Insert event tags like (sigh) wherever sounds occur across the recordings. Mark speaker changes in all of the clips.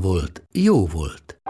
Speaker 1: volt, jó volt.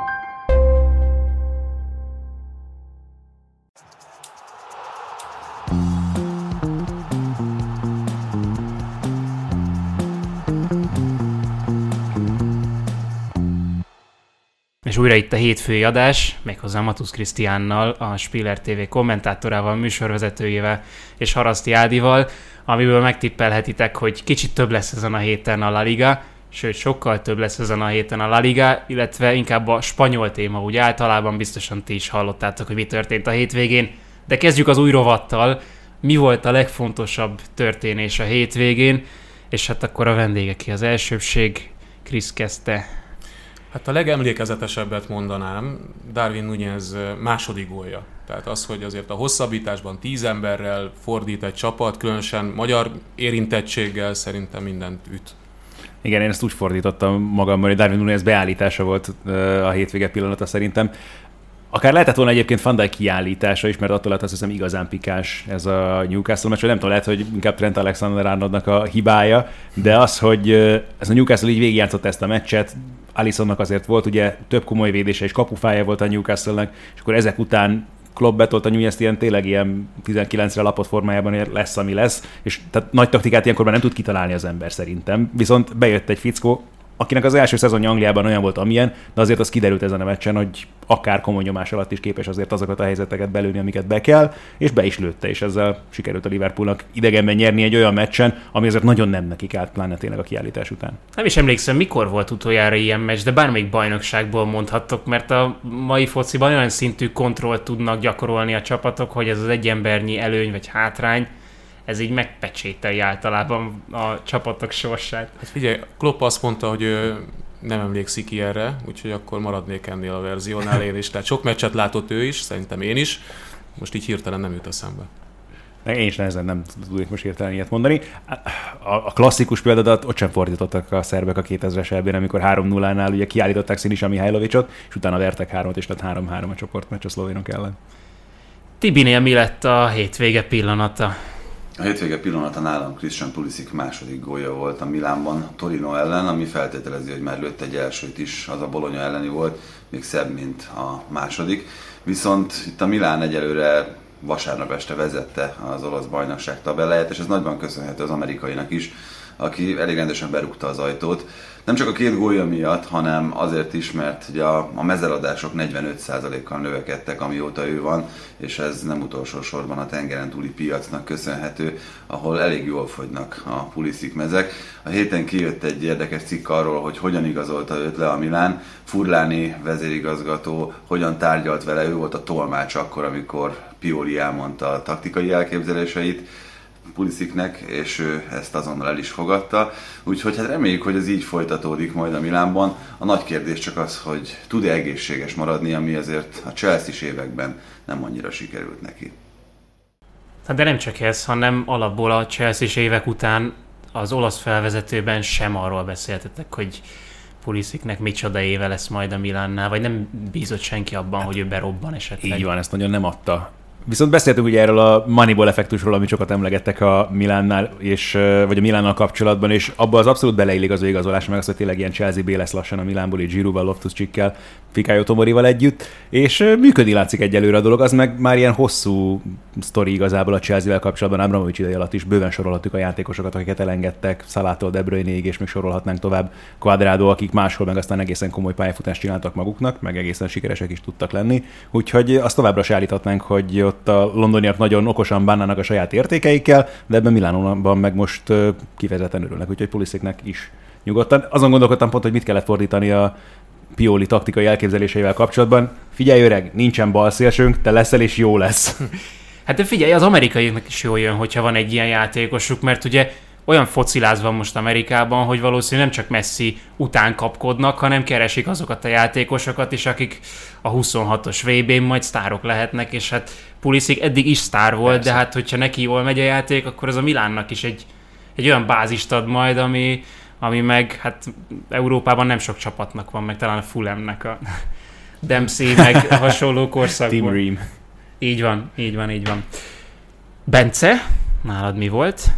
Speaker 2: És újra itt a hétfői adás, méghozzá Matusz Krisztiánnal, a Spiller TV kommentátorával, műsorvezetőjével és Haraszti Ádival, amiből megtippelhetitek, hogy kicsit több lesz ezen a héten a La Liga, sőt sokkal több lesz ezen a héten a La Liga, illetve inkább a spanyol téma, úgy általában biztosan ti is hallottátok, hogy mi történt a hétvégén. De kezdjük az új rovattal. Mi volt a legfontosabb történés a hétvégén? És hát akkor a vendégek ki az elsőbség. Krisz kezdte.
Speaker 3: Hát a legemlékezetesebbet mondanám Darwin Nunez második gólja. Tehát az, hogy azért a hosszabbításban tíz emberrel fordít egy csapat, különösen magyar érintettséggel szerintem mindent üt.
Speaker 4: Igen, én ezt úgy fordítottam magammal, hogy Darwin Nunes beállítása volt a hétvége pillanata szerintem. Akár lehetett volna egyébként Dijk kiállítása is, mert attól lett azt hiszem igazán pikás ez a Newcastle meccs, nem tudom, lehet, hogy inkább Trent Alexander Arnoldnak a hibája, de az, hogy ez a Newcastle így végigjátszott ezt a meccset, Alisonnak azért volt ugye több komoly védése és kapufája volt a Newcastle-nek, és akkor ezek után Klopp betolta Nunez-t ilyen tényleg ilyen 19-re lapot formájában lesz, ami lesz, és tehát nagy taktikát ilyenkor már nem tud kitalálni az ember szerintem. Viszont bejött egy fickó, akinek az első szezonja Angliában olyan volt, amilyen, de azért az kiderült ezen a meccsen, hogy akár komoly nyomás alatt is képes azért azokat a helyzeteket belőni, amiket be kell, és be is lőtte, és ezzel sikerült a Liverpoolnak idegenben nyerni egy olyan meccsen, ami azért nagyon nem nekik állt, pláne tényleg a kiállítás után.
Speaker 2: Nem is emlékszem, mikor volt utoljára ilyen meccs, de bármelyik bajnokságból mondhattok, mert a mai fociban olyan szintű kontrollt tudnak gyakorolni a csapatok, hogy ez az egyembernyi előny vagy hátrány, ez így megpecsételi általában a csapatok sorsát.
Speaker 3: Hát figyelj, Klopp azt mondta, hogy ő nem emlékszik ilyenre, úgyhogy akkor maradnék ennél a verziónál én is. Tehát sok meccset látott ő is, szerintem én is. Most így hirtelen nem jut eszembe.
Speaker 4: Én is nehezen nem tudjuk most hirtelen ilyet mondani. A, klasszikus példadat ott sem fordítottak a szerbek a 2000-es elbén, amikor 3-0-nál ugye kiállították Sinisa Mihajlovicsot, és utána vertek 3 és lett 3-3 a csoportmeccs a szlovénok ellen.
Speaker 2: Tibinél mi lett a hétvége pillanata?
Speaker 5: A hétvége pillanata nálam Christian Pulisic második gólja volt a Milánban Torino ellen, ami feltételezi, hogy már lőtt egy elsőt is, az a Bologna elleni volt, még szebb, mint a második. Viszont itt a Milán egyelőre vasárnap este vezette az olasz bajnokság tabelláját, és ez nagyban köszönhető az amerikainak is, aki elég rendesen berúgta az ajtót. Nem csak a két gólja miatt, hanem azért is, mert ugye a, a mezeladások 45%-kal növekedtek, amióta ő van, és ez nem utolsó sorban a tengeren túli piacnak köszönhető, ahol elég jól fogynak a puliszik mezek. A héten kijött egy érdekes cikk arról, hogy hogyan igazolta őt le a Milán. Furláni vezérigazgató hogyan tárgyalt vele, ő volt a tolmács akkor, amikor Pioli elmondta a taktikai elképzeléseit, Pulisiknek, és ő ezt azonnal el is fogadta. Úgyhogy hát reméljük, hogy ez így folytatódik majd a Milánban. A nagy kérdés csak az, hogy tud-e egészséges maradni, ami azért a chelsea években nem annyira sikerült neki.
Speaker 2: Hát de nem csak ez, hanem alapból a chelsea évek után az olasz felvezetőben sem arról beszéltetek, hogy Pulisiknek micsoda éve lesz majd a Milánnál, vagy nem bízott senki abban, hogy ő berobban esetleg.
Speaker 4: Így van, ezt nagyon nem adta Viszont beszéltünk ugye erről a Moneyball effektusról, amit sokat emlegettek a Milánnál, és, vagy a Milánnal kapcsolatban, és abban az abszolút beleillik az ő igazolás, meg az, hogy tényleg ilyen Chelsea B lesz lassan a Milánból, így Giroud-val, Loftus Csikkel, Fikájó Tomorival együtt, és működni látszik egyelőre a dolog, az meg már ilyen hosszú sztori igazából a Chelsea-vel kapcsolatban, Abramovics ideje alatt is bőven sorolhatjuk a játékosokat, akiket elengedtek, Szalától, De Bruyne-ig, és még sorolhatnánk tovább Quadrado, akik máshol meg aztán egészen komoly pályafutást csináltak maguknak, meg egészen sikeresek is tudtak lenni. Úgyhogy azt továbbra se állíthatnánk, hogy ott a londoniak nagyon okosan bánnának a saját értékeikkel, de ebben Milánóban meg most kifejezetten örülnek, úgyhogy Pulisziknek is nyugodtan. Azon gondolkodtam pont, hogy mit kellett fordítani a Pioli taktikai elképzeléseivel kapcsolatban. Figyelj öreg, nincsen balszélsőnk, te leszel és jó lesz. (laughs)
Speaker 2: Hát de figyelj, az amerikaiaknak is jól jön, hogyha van egy ilyen játékosuk, mert ugye olyan fociláz van most Amerikában, hogy valószínűleg nem csak Messi után kapkodnak, hanem keresik azokat a játékosokat is, akik a 26-os VB-n majd sztárok lehetnek, és hát Pulisic eddig is sztár volt, Persze. de hát hogyha neki jól megy a játék, akkor az a Milánnak is egy, egy olyan bázist ad majd, ami, ami meg hát Európában nem sok csapatnak van, meg talán a Fulemnek a (laughs) Dempsey, meg (laughs) hasonló korszakban.
Speaker 4: Team Ream.
Speaker 2: Így van, így van, így van. Bence, nálad mi volt?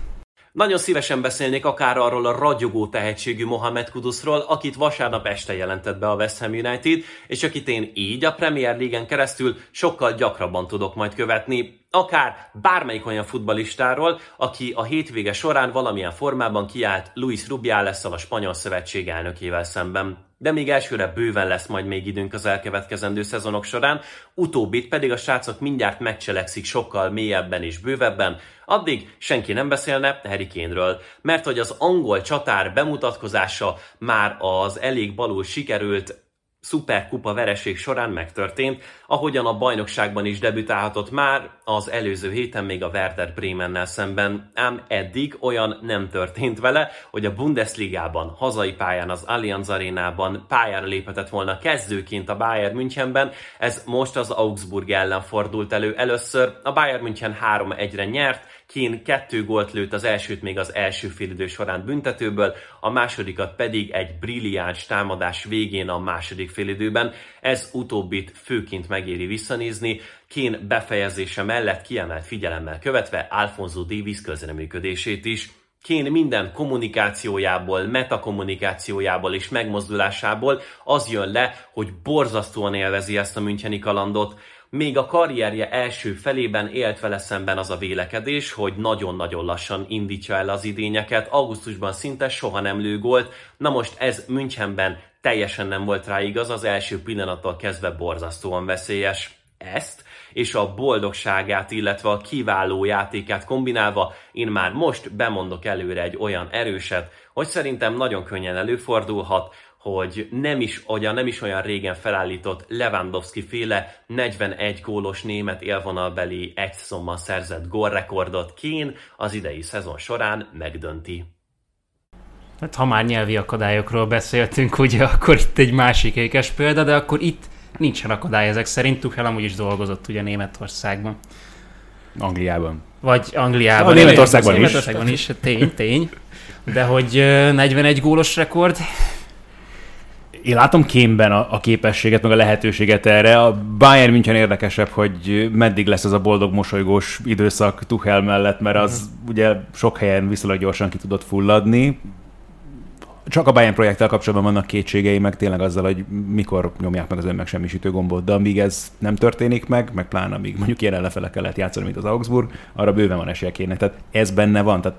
Speaker 6: Nagyon szívesen beszélnék akár arról a ragyogó tehetségű Mohamed Kudusról, akit vasárnap este jelentett be a West Ham United, és akit én így a Premier League-en keresztül sokkal gyakrabban tudok majd követni, akár bármelyik olyan futbalistáról, aki a hétvége során valamilyen formában kiállt Luis rubiales a spanyol szövetség elnökével szemben. De még elsőre bőven lesz majd még időnk az elkövetkezendő szezonok során, utóbbit pedig a srácok mindjárt megcselekszik sokkal mélyebben és bővebben, addig senki nem beszélne Harry Kane-ről, mert hogy az angol csatár bemutatkozása már az elég balul sikerült szuperkupa vereség során megtörtént, ahogyan a bajnokságban is debütálhatott már az előző héten még a Werder Bremennel szemben, ám eddig olyan nem történt vele, hogy a Bundesligában, hazai pályán, az Allianz Arénában pályára léphetett volna kezdőként a Bayern Münchenben, ez most az Augsburg ellen fordult elő először, a Bayern München 3-1-re nyert, Kén kettő gólt lőtt az elsőt még az első félidő során büntetőből, a másodikat pedig egy brilliáns támadás végén a második félidőben. Ez utóbbit főként megéri visszanézni. Kén befejezése mellett kiemelt figyelemmel követve Alfonso Davis közreműködését is. Kén minden kommunikációjából, metakommunikációjából és megmozdulásából az jön le, hogy borzasztóan élvezi ezt a Müncheni kalandot, még a karrierje első felében élt vele szemben az a vélekedés, hogy nagyon-nagyon lassan indítja el az idényeket, augusztusban szinte soha nem lő gólt, na most ez Münchenben teljesen nem volt rá igaz, az első pillanattól kezdve borzasztóan veszélyes. Ezt és a boldogságát, illetve a kiváló játékát kombinálva én már most bemondok előre egy olyan erőset, hogy szerintem nagyon könnyen előfordulhat, hogy nem is, olyan, nem is olyan régen felállított Lewandowski féle 41 gólos német élvonalbeli egy szommal szerzett gólrekordot Kén az idei szezon során megdönti.
Speaker 2: Hát ha már nyelvi akadályokról beszéltünk, ugye, akkor itt egy másik ékes példa, de akkor itt nincsen akadály ezek szerint. Tuchel amúgy is dolgozott ugye Németországban.
Speaker 4: Angliában.
Speaker 2: Vagy Angliában. A
Speaker 4: Németországban is.
Speaker 2: Németországban is, tény, tény. De hogy 41 gólos rekord,
Speaker 4: én látom kémben a, a képességet, meg a lehetőséget erre. A Bayern München érdekesebb, hogy meddig lesz ez a boldog, mosolygós időszak Tuchel mellett, mert az uh-huh. ugye sok helyen viszonylag gyorsan ki tudott fulladni. Csak a Bayern projekttel kapcsolatban vannak kétségei, meg tényleg azzal, hogy mikor nyomják meg az önmegsemmisítő gombot, de amíg ez nem történik meg, meg pláne amíg mondjuk ilyen ellenfele lehet játszani, mint az Augsburg, arra bőven van esélye kéne. Tehát ez benne van, tehát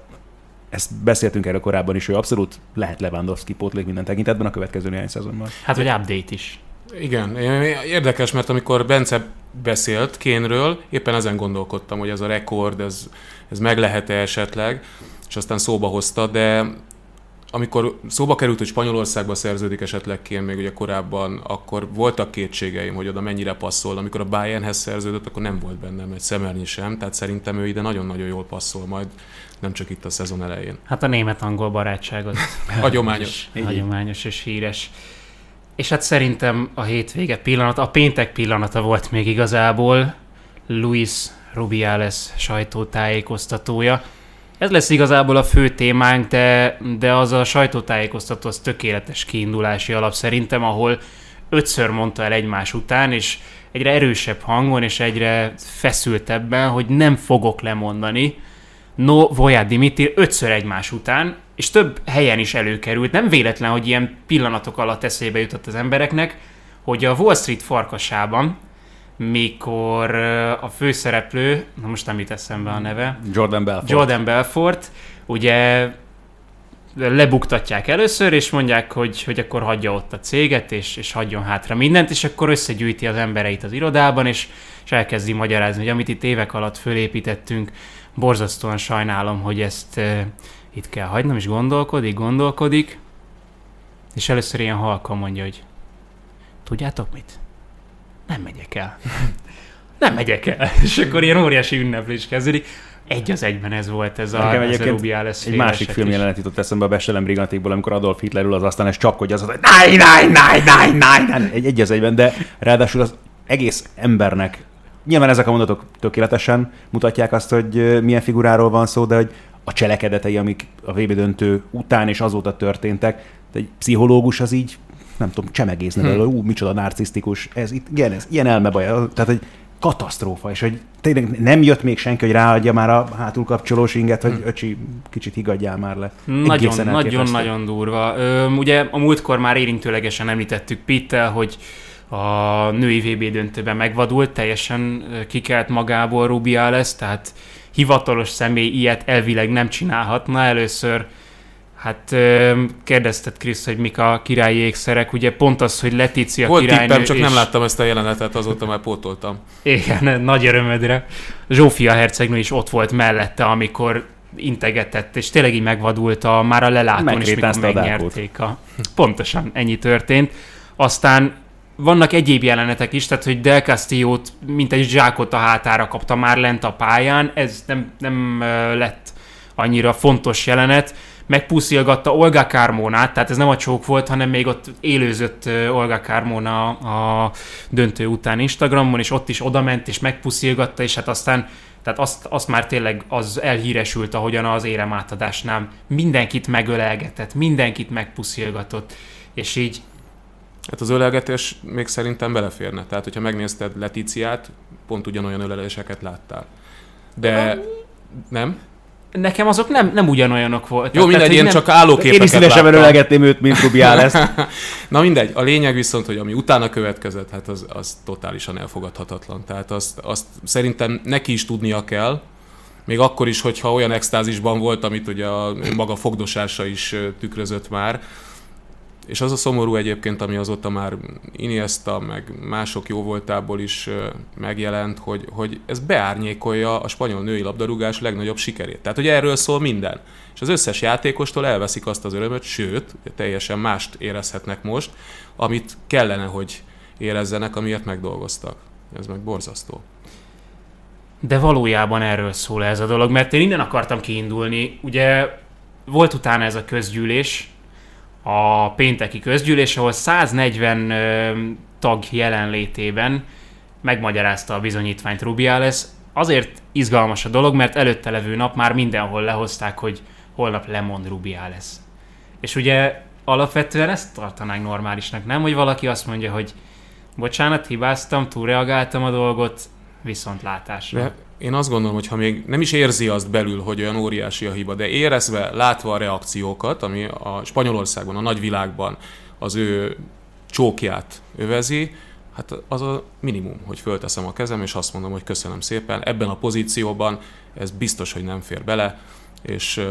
Speaker 4: ezt beszéltünk erről korábban is, hogy abszolút lehet Lewandowski pótlék minden tekintetben a következő néhány szezonban.
Speaker 2: Hát, hogy update is.
Speaker 3: Igen, érdekes, mert amikor Bence beszélt Kénről, éppen ezen gondolkodtam, hogy ez a rekord, ez, ez meg lehet-e esetleg, és aztán szóba hozta, de amikor szóba került, hogy Spanyolországba szerződik esetleg Kén még ugye korábban, akkor voltak kétségeim, hogy oda mennyire passzol. Amikor a Bayernhez szerződött, akkor nem volt bennem egy szemernyi sem, tehát szerintem ő ide nagyon-nagyon jól passzol majd nem csak itt a szezon elején.
Speaker 2: Hát a német-angol barátságot. (laughs)
Speaker 3: Hagyományos.
Speaker 2: Hagyományos és híres. És hát szerintem a hétvége pillanat, a péntek pillanata volt még igazából Luis Rubiales sajtótájékoztatója. Ez lesz igazából a fő témánk, de, de az a sajtótájékoztató az tökéletes kiindulási alap szerintem, ahol ötször mondta el egymás után, és egyre erősebb hangon, és egyre feszültebben, hogy nem fogok lemondani, No Voja Dimitri ötször egymás után, és több helyen is előkerült. Nem véletlen, hogy ilyen pillanatok alatt eszébe jutott az embereknek, hogy a Wall Street farkasában, mikor a főszereplő, na most nem jut eszembe a neve,
Speaker 4: Jordan Belfort.
Speaker 2: Jordan Belfort, ugye lebuktatják először, és mondják, hogy, hogy akkor hagyja ott a céget, és, és hagyjon hátra mindent, és akkor összegyűjti az embereit az irodában, és, és elkezdi magyarázni, hogy amit itt évek alatt fölépítettünk, borzasztóan sajnálom, hogy ezt uh, itt kell hagynom, és gondolkodik, gondolkodik, és először ilyen halkan mondja, hogy tudjátok mit? Nem megyek el. nem megyek el. És akkor ilyen óriási ünneplés kezdődik. egy az egyben ez volt ez a,
Speaker 4: Nekem
Speaker 2: ez a
Speaker 4: egyébként
Speaker 2: Rubiales
Speaker 4: egy másik film jelenet jutott eszembe a Bestelem Brigantékból, amikor Adolf Hitler ül az aztán és csapkodja az, hogy náj, náj, náj, náj, náj, náj, egy, egy az egyben, de ráadásul az egész embernek, nyilván ezek a mondatok tökéletesen mutatják azt, hogy milyen figuráról van szó, de hogy a cselekedetei, amik a VB döntő után és azóta történtek, egy pszichológus az így, nem tudom, csemegézne belőle, ú, micsoda narcisztikus, ez itt, igen, ez ilyen elmebaj, tehát egy katasztrófa, és hogy tényleg nem jött még senki, hogy ráadja már a hátul kapcsolós inget, hogy öcsi, kicsit higadjál már le.
Speaker 2: Nagyon,
Speaker 4: Egészen
Speaker 2: nagyon,
Speaker 4: elképesztő.
Speaker 2: nagyon durva. Ö, ugye a múltkor már érintőlegesen említettük Pittel, hogy a női VB döntőben megvadult, teljesen kikelt magából Rubiales, tehát hivatalos személy ilyet elvileg nem csinálhatna. Először Hát kérdezted Krisz, hogy mik a királyi ékszerek, ugye pont az, hogy Letícia
Speaker 3: Volt
Speaker 2: királynő
Speaker 3: tippem, csak
Speaker 2: és...
Speaker 3: nem láttam ezt a jelenetet, azóta már pótoltam.
Speaker 2: Igen, nagy örömödre. Zsófia hercegnő is ott volt mellette, amikor integetett, és tényleg így megvadult a, már a lelátón is, mikor megnyerték. A... Pontosan, ennyi történt. Aztán vannak egyéb jelenetek is, tehát hogy Del Castillo-t, mint egy zsákot a hátára kapta már lent a pályán, ez nem, nem lett annyira fontos jelenet, megpuszilgatta Olga Carmonát, tehát ez nem a csók volt, hanem még ott élőzött Olga Carmona a döntő után Instagramon, és ott is odament, és megpuszilgatta, és hát aztán tehát azt, azt már tényleg az elhíresült, ahogyan az érem átadásnál. Mindenkit megölelgetett, mindenkit megpuszilgatott, és így
Speaker 3: Hát az ölelgetés még szerintem beleférne. Tehát, hogyha megnézted Leticiát, pont ugyanolyan öleléseket láttál. De nem?
Speaker 2: nekem azok nem, nem ugyanolyanok voltak.
Speaker 3: Jó, mindegy, én
Speaker 2: nem,
Speaker 3: csak állóképeket
Speaker 4: Én is szívesen ölelgetném őt, mint Rubiales. (laughs)
Speaker 3: Na mindegy, a lényeg viszont, hogy ami utána következett, hát az, az totálisan elfogadhatatlan. Tehát azt, azt szerintem neki is tudnia kell, még akkor is, hogyha olyan extázisban volt, amit ugye a maga fogdosása is tükrözött már. És az a szomorú egyébként, ami azóta már Iniesta, meg mások jó voltából is megjelent, hogy, hogy ez beárnyékolja a spanyol női labdarúgás legnagyobb sikerét. Tehát, hogy erről szól minden. És az összes játékostól elveszik azt az örömöt, sőt, teljesen mást érezhetnek most, amit kellene, hogy érezzenek, amiért megdolgoztak. Ez meg borzasztó.
Speaker 2: De valójában erről szól ez a dolog, mert én innen akartam kiindulni. Ugye volt utána ez a közgyűlés, a pénteki közgyűlés, ahol 140 ö, tag jelenlétében megmagyarázta a bizonyítványt Rubiales. Azért izgalmas a dolog, mert előtte levő nap már mindenhol lehozták, hogy holnap lemond Rubiales. És ugye alapvetően ezt tartanánk normálisnak, nem? Hogy valaki azt mondja, hogy bocsánat, hibáztam, túlreagáltam a dolgot, viszontlátásra.
Speaker 3: De én azt gondolom, hogy ha még nem is érzi azt belül, hogy olyan óriási a hiba, de érezve, látva a reakciókat, ami a Spanyolországban, a nagyvilágban az ő csókját övezi, hát az a minimum, hogy fölteszem a kezem, és azt mondom, hogy köszönöm szépen. Ebben a pozícióban ez biztos, hogy nem fér bele, és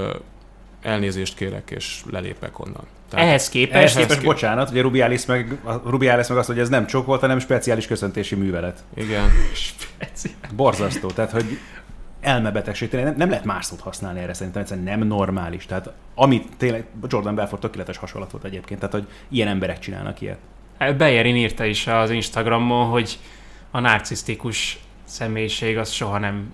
Speaker 3: elnézést kérek, és lelépek onnan.
Speaker 2: Ehhez képest,
Speaker 4: Ehhez képest, bocsánat, ugye Rubiales meg, Rubiales meg azt, hogy ez nem csok volt, hanem speciális köszöntési művelet.
Speaker 3: Igen.
Speaker 4: Borzasztó, tehát hogy elmebetegség, tényleg nem, nem lehet más szót használni erre szerintem, egyszerűen nem normális. Tehát amit tényleg, Jordan Belfort tökéletes hasonlat volt egyébként, tehát hogy ilyen emberek csinálnak ilyet.
Speaker 2: Bejerin írta is az Instagramon, hogy a narcisztikus személyiség az soha nem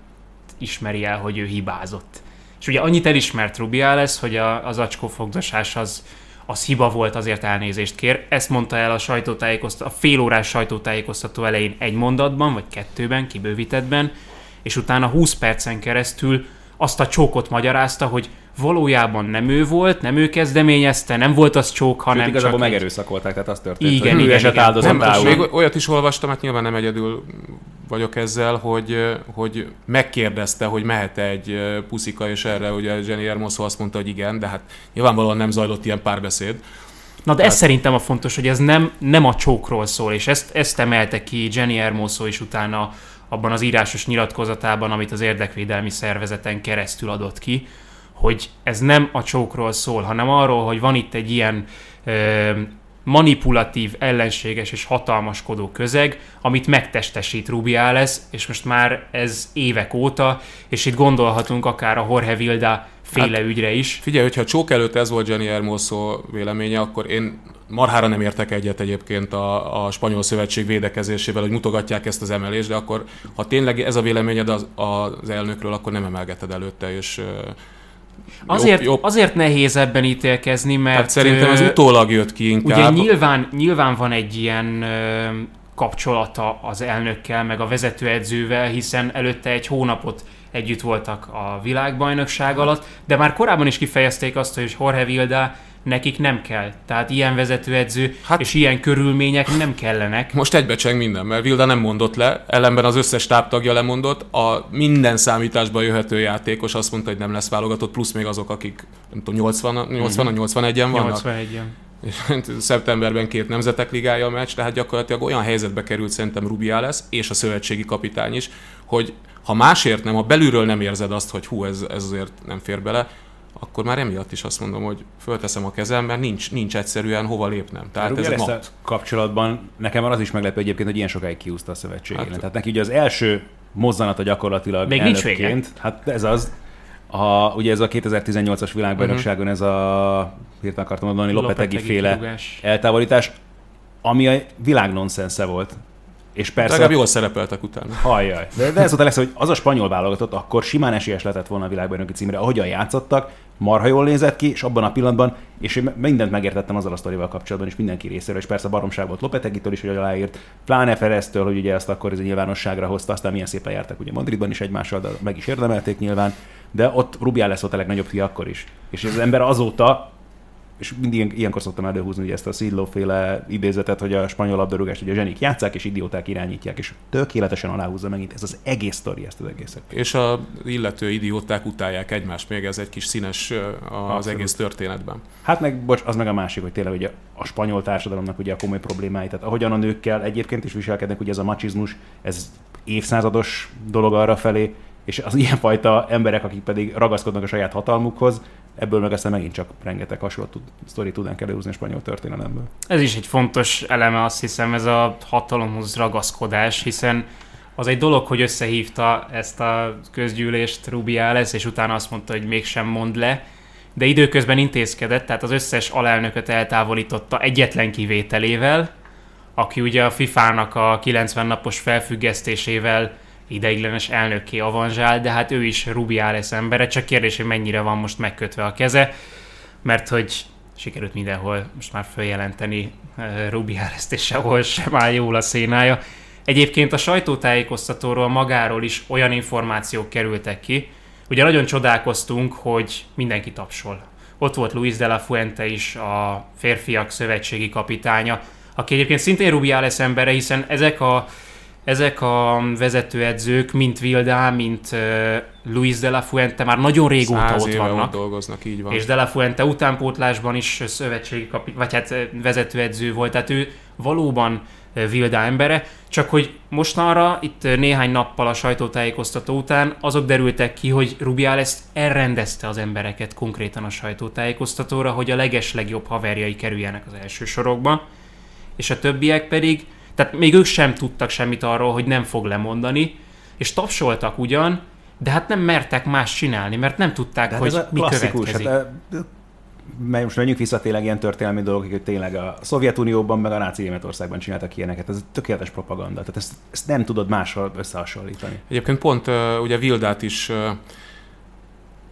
Speaker 2: ismeri el, hogy ő hibázott. És ugye annyit elismert Rubiales, hogy a, az acskó fogdosás az, az hiba volt, azért elnézést kér. Ezt mondta el a sajtótájékoztató, a félórás sajtótájékoztató elején egy mondatban, vagy kettőben, kibővítettben, és utána 20 percen keresztül azt a csókot magyarázta, hogy valójában nem ő volt, nem ő kezdeményezte, nem volt az csók, hanem
Speaker 4: Sőt, igazából
Speaker 2: csak
Speaker 4: megerőszakolták, tehát az történt.
Speaker 2: Igen,
Speaker 4: hogy ő
Speaker 2: igen,
Speaker 4: esett áldozatául.
Speaker 3: még olyat is olvastam, hát nyilván nem egyedül vagyok ezzel, hogy, hogy megkérdezte, hogy mehet egy puszika, és erre ugye Jenny Hermoso azt mondta, hogy igen, de hát nyilvánvalóan nem zajlott ilyen párbeszéd.
Speaker 2: Na de ez szerintem a fontos, hogy ez nem, nem a csókról szól, és ezt, ezt emelte ki Jenny Hermoso is utána abban az írásos nyilatkozatában, amit az érdekvédelmi szervezeten keresztül adott ki, hogy ez nem a csókról szól, hanem arról, hogy van itt egy ilyen ö, manipulatív, ellenséges és hatalmaskodó közeg, amit megtestesít Rubiales, és most már ez évek óta, és itt gondolhatunk akár a Jorge Vilda féle hát, ügyre is.
Speaker 3: Figyelj, hogyha a csók előtt ez volt Jenny Hermoso véleménye, akkor én marhára nem értek egyet egyébként a, a spanyol szövetség védekezésével, hogy mutogatják ezt az emelést, de akkor, ha tényleg ez a véleményed az, az elnökről, akkor nem emelgeted előtte, és
Speaker 2: Azért, jobb, jobb. azért nehéz ebben ítélkezni, mert... Tehát
Speaker 3: szerintem ez utólag jött ki inkább.
Speaker 2: Ugye nyilván, nyilván van egy ilyen ö, kapcsolata az elnökkel, meg a vezetőedzővel, hiszen előtte egy hónapot együtt voltak a világbajnokság alatt, de már korábban is kifejezték azt, hogy Jorge Vilda nekik nem kell. Tehát ilyen vezetőedző hát, és ilyen körülmények nem kellenek.
Speaker 3: Most egybecseng minden, mert Vilda nem mondott le, ellenben az összes táptagja lemondott, a minden számításba jöhető játékos azt mondta, hogy nem lesz válogatott, plusz még azok, akik nem tudom, 80, 80 mm-hmm. 81-en vannak.
Speaker 2: 81-en. (laughs)
Speaker 3: Szeptemberben két nemzetek ligája a meccs, tehát gyakorlatilag olyan helyzetbe került szerintem lesz, és a szövetségi kapitány is, hogy ha másért nem, ha belülről nem érzed azt, hogy hú, ez, ez azért nem fér bele, akkor már emiatt is azt mondom, hogy fölteszem a kezem, mert nincs, nincs egyszerűen hova lépnem.
Speaker 4: Tehát ez a kapcsolatban nekem az is meglepő egyébként, hogy ilyen sokáig kiúzta a szövetség. Hát, Tehát neki ugye az első mozzanata gyakorlatilag
Speaker 2: Még nincs vége.
Speaker 4: Hát ez az, a, ugye ez a 2018-as világbajnokságon uh-huh. ez a, hirtelen akartam mondani, Lopetegi féle eltávolítás, ami a világ nonszensze volt.
Speaker 3: És persze... Legalább jól szerepeltek utána.
Speaker 4: Hajjaj. De, de ez volt a lesz, hogy az a spanyol válogatott akkor simán esélyes lehetett volna a világbajnoki címre, ahogyan játszottak, marha jól nézett ki, és abban a pillanatban, és én mindent megértettem azzal a sztorival kapcsolatban, és mindenki részéről, és persze baromság volt Lopetegitől is, hogy aláírt, pláne Fereztől, hogy ugye ezt akkor ez nyilvánosságra hozta, aztán milyen szépen jártak ugye Madridban is egymással, de meg is érdemelték nyilván, de ott lesz volt a legnagyobb fia akkor is. És az ember azóta és mindig ilyenkor szoktam előhúzni ugye ezt a Szidló féle idézetet, hogy a spanyol labdarúgást ugye a zsenik játszák, és idióták irányítják, és tökéletesen aláhúzza megint ez az egész sztori, ezt az egészet.
Speaker 3: És a illető idióták utálják egymást, még ez egy kis színes az Abszolút. egész történetben.
Speaker 4: Hát meg, bocs, az meg a másik, hogy tényleg ugye a spanyol társadalomnak ugye a komoly problémái, tehát ahogyan a nőkkel egyébként is viselkednek, ugye ez a macizmus, ez évszázados dolog arra felé, és az ilyenfajta emberek, akik pedig ragaszkodnak a saját hatalmukhoz, ebből meg aztán megint csak rengeteg hasonló sztori tudnánk előhúzni a spanyol történelemből.
Speaker 2: Ez is egy fontos eleme, azt hiszem, ez a hatalomhoz ragaszkodás, hiszen az egy dolog, hogy összehívta ezt a közgyűlést Rubiales, és utána azt mondta, hogy mégsem mond le, de időközben intézkedett, tehát az összes alelnököt eltávolította egyetlen kivételével, aki ugye a FIFA-nak a 90 napos felfüggesztésével ideiglenes elnökké avanzsál, de hát ő is Rubiales embere, csak kérdés, hogy mennyire van most megkötve a keze, mert hogy sikerült mindenhol most már följelenteni uh, Rubiales-t, és sehol sem áll jól a szénája. Egyébként a sajtótájékoztatóról magáról is olyan információk kerültek ki, ugye nagyon csodálkoztunk, hogy mindenki tapsol. Ott volt Luis de la Fuente is, a férfiak szövetségi kapitánya, aki egyébként szintén Rubiales embere, hiszen ezek a ezek a vezetőedzők, mint Vilda, mint Luis de la Fuente már nagyon régóta ott vannak. Ott
Speaker 3: dolgoznak, így van.
Speaker 2: És de la Fuente utánpótlásban is szövetségi kapi, vagy hát vezetőedző volt, tehát ő valóban Vilda embere, csak hogy mostanra, itt néhány nappal a sajtótájékoztató után azok derültek ki, hogy Rubiales elrendezte az embereket konkrétan a sajtótájékoztatóra, hogy a leges legjobb haverjai kerüljenek az első sorokba, és a többiek pedig tehát még ők sem tudtak semmit arról, hogy nem fog lemondani, és tapsoltak ugyan, de hát nem mertek más csinálni, mert nem tudták, de hát hogy mi következik. Hát,
Speaker 4: mert most menjünk vissza tényleg ilyen történelmi dolgok, hogy tényleg a Szovjetunióban, meg a náci Németországban csináltak ilyeneket. Ez tökéletes propaganda. Tehát ezt, ezt nem tudod máshol összehasonlítani.
Speaker 3: Egyébként pont uh, ugye Vildát is uh,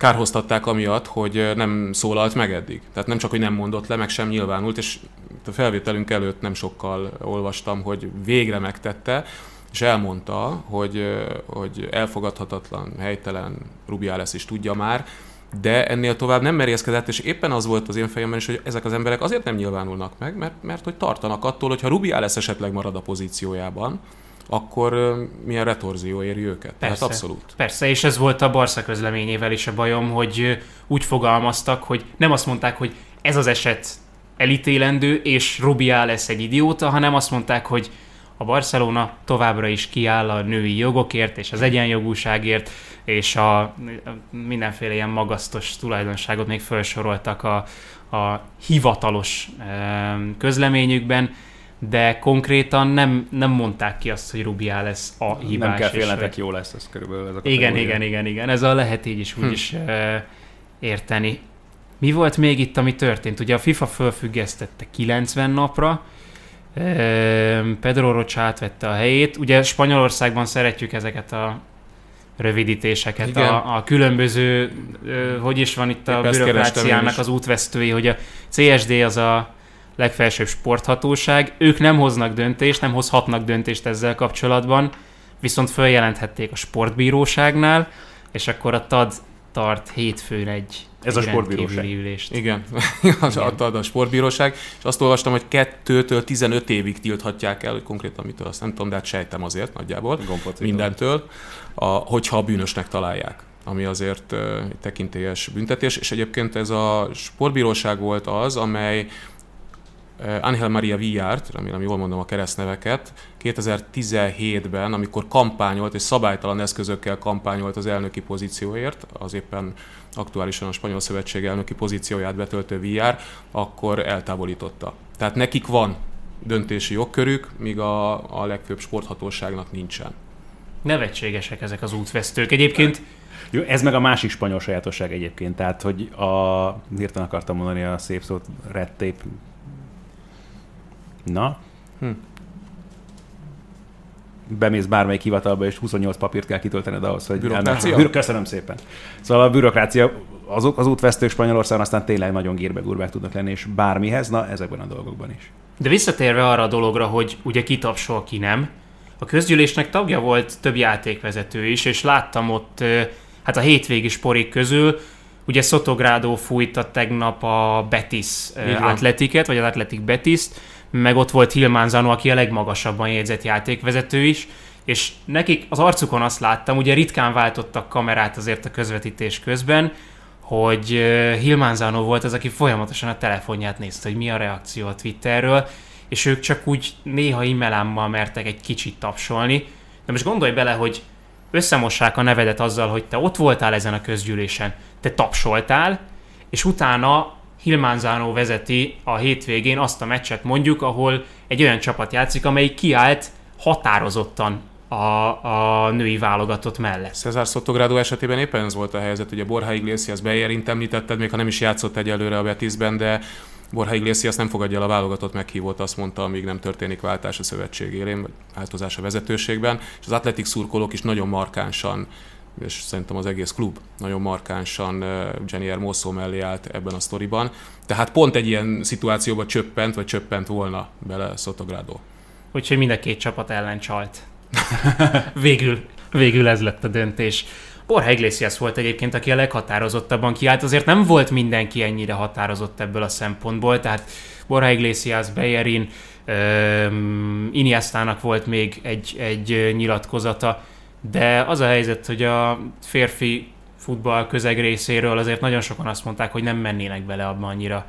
Speaker 3: kárhoztatták amiatt, hogy nem szólalt meg eddig. Tehát nem csak, hogy nem mondott le, meg sem nyilvánult, és a felvételünk előtt nem sokkal olvastam, hogy végre megtette, és elmondta, hogy, hogy elfogadhatatlan, helytelen, Rubiales is tudja már, de ennél tovább nem merészkedett, és éppen az volt az én fejemben is, hogy ezek az emberek azért nem nyilvánulnak meg, mert, mert hogy tartanak attól, hogy ha Rubiales esetleg marad a pozíciójában, akkor milyen retorzió éri őket. Persze, Tehát abszolút.
Speaker 2: Persze, és ez volt a Barca közleményével is a bajom, hogy úgy fogalmaztak, hogy nem azt mondták, hogy ez az eset elítélendő, és Rubiá lesz egy idióta, hanem azt mondták, hogy a Barcelona továbbra is kiáll a női jogokért és az egyenjogúságért, és a mindenféle ilyen magasztos tulajdonságot még felsoroltak a, a hivatalos közleményükben, de konkrétan nem, nem mondták ki azt, hogy Rubiá lesz a hibás.
Speaker 4: Nem kell félnetek, jó lesz, ez körülbelül ez a
Speaker 2: Igen, igen, igen, igen. Ez a lehet így is úgy mm. is érteni. Mi volt még itt, ami történt? Ugye a FIFA fölfüggesztette 90 napra, Pedro Rocha átvette a helyét. Ugye Spanyolországban szeretjük ezeket a rövidítéseket,
Speaker 3: Igen.
Speaker 2: a, a különböző, ö, hogy is van itt a
Speaker 3: Épp én
Speaker 2: bürokráciának az útvesztői, hogy a CSD az a legfelsőbb sporthatóság, ők nem hoznak döntést, nem hozhatnak döntést ezzel kapcsolatban, viszont följelenthették a sportbíróságnál, és akkor a TAD tart hétfőn egy
Speaker 4: Ez a sportbíróság.
Speaker 2: ülést.
Speaker 3: Igen, (laughs) adta a sportbíróság, és azt olvastam, hogy 2-től 15 évig tilthatják el, hogy konkrétan mitől, azt nem tudom, de hát sejtem azért nagyjából,
Speaker 4: Gombfocitól.
Speaker 3: mindentől, a, hogyha a bűnösnek találják ami azért uh, egy tekintélyes büntetés, és egyébként ez a sportbíróság volt az, amely Angel Maria Villárt, remélem jól mondom a keresztneveket, 2017-ben, amikor kampányolt és szabálytalan eszközökkel kampányolt az elnöki pozícióért, az éppen aktuálisan a Spanyol Szövetség elnöki pozícióját betöltő Villár, akkor eltávolította. Tehát nekik van döntési jogkörük, míg a, a legfőbb sporthatóságnak nincsen.
Speaker 2: Nevetségesek ezek az útvesztők. Egyébként
Speaker 4: Jó, ez meg a másik spanyol sajátosság egyébként, tehát hogy a, hirtelen akartam mondani a szép szót, red tape. Na?
Speaker 3: Hm.
Speaker 4: Bemész bármelyik hivatalba, és 28 papírt kell kitöltened ahhoz, hogy...
Speaker 3: Bürokrácia?
Speaker 4: Bürok- Köszönöm szépen. Szóval a bürokrácia, azok az útvesztők Spanyolországon aztán tényleg nagyon gírbe tudnak lenni, és bármihez, na ezekben a dolgokban is.
Speaker 2: De visszatérve arra a dologra, hogy ugye ki tapsol, ki nem, a közgyűlésnek tagja volt több játékvezető is, és láttam ott, hát a hétvégi sporik közül, ugye Sotogrado fújta tegnap a Betis
Speaker 3: Így.
Speaker 2: Atletiket, vagy az Atletic Betiszt, meg ott volt Hilmánzano, aki a legmagasabban jegyzett játékvezető is, és nekik az arcukon azt láttam, ugye ritkán váltottak kamerát azért a közvetítés közben, hogy Hilmánzano volt az, aki folyamatosan a telefonját nézte, hogy mi a reakció a Twitterről, és ők csak úgy néha e-mailámmal mertek egy kicsit tapsolni. De most gondolj bele, hogy összemossák a nevedet azzal, hogy te ott voltál ezen a közgyűlésen, te tapsoltál, és utána Hilmánzánó vezeti a hétvégén azt a meccset mondjuk, ahol egy olyan csapat játszik, amelyik kiállt határozottan a, a női válogatott mellett.
Speaker 3: Cezár Sotogrado esetében éppen ez volt a helyzet, a Borja Iglesias Bejerint említetted, még ha nem is játszott egyelőre a Betisben, de Borja Iglesias nem fogadja el a válogatott meghívót, azt mondta, amíg nem történik váltás a szövetség élén, vagy változás a vezetőségben, és az atletik szurkolók is nagyon markánsan és szerintem az egész klub nagyon markánsan Jenny Hermoso mellé állt ebben a sztoriban. Tehát pont egy ilyen szituációba csöppent, vagy csöppent volna bele Sotogrado.
Speaker 2: Úgyhogy mind a két csapat ellen csalt. (laughs) végül, végül ez lett a döntés. Borja Iglesias volt egyébként, aki a leghatározottabban kiállt, azért nem volt mindenki ennyire határozott ebből a szempontból, tehát Borja Iglesias, Bejerin, Iniestának volt még egy, egy nyilatkozata, de az a helyzet, hogy a férfi futball közeg részéről azért nagyon sokan azt mondták, hogy nem mennének bele abban annyira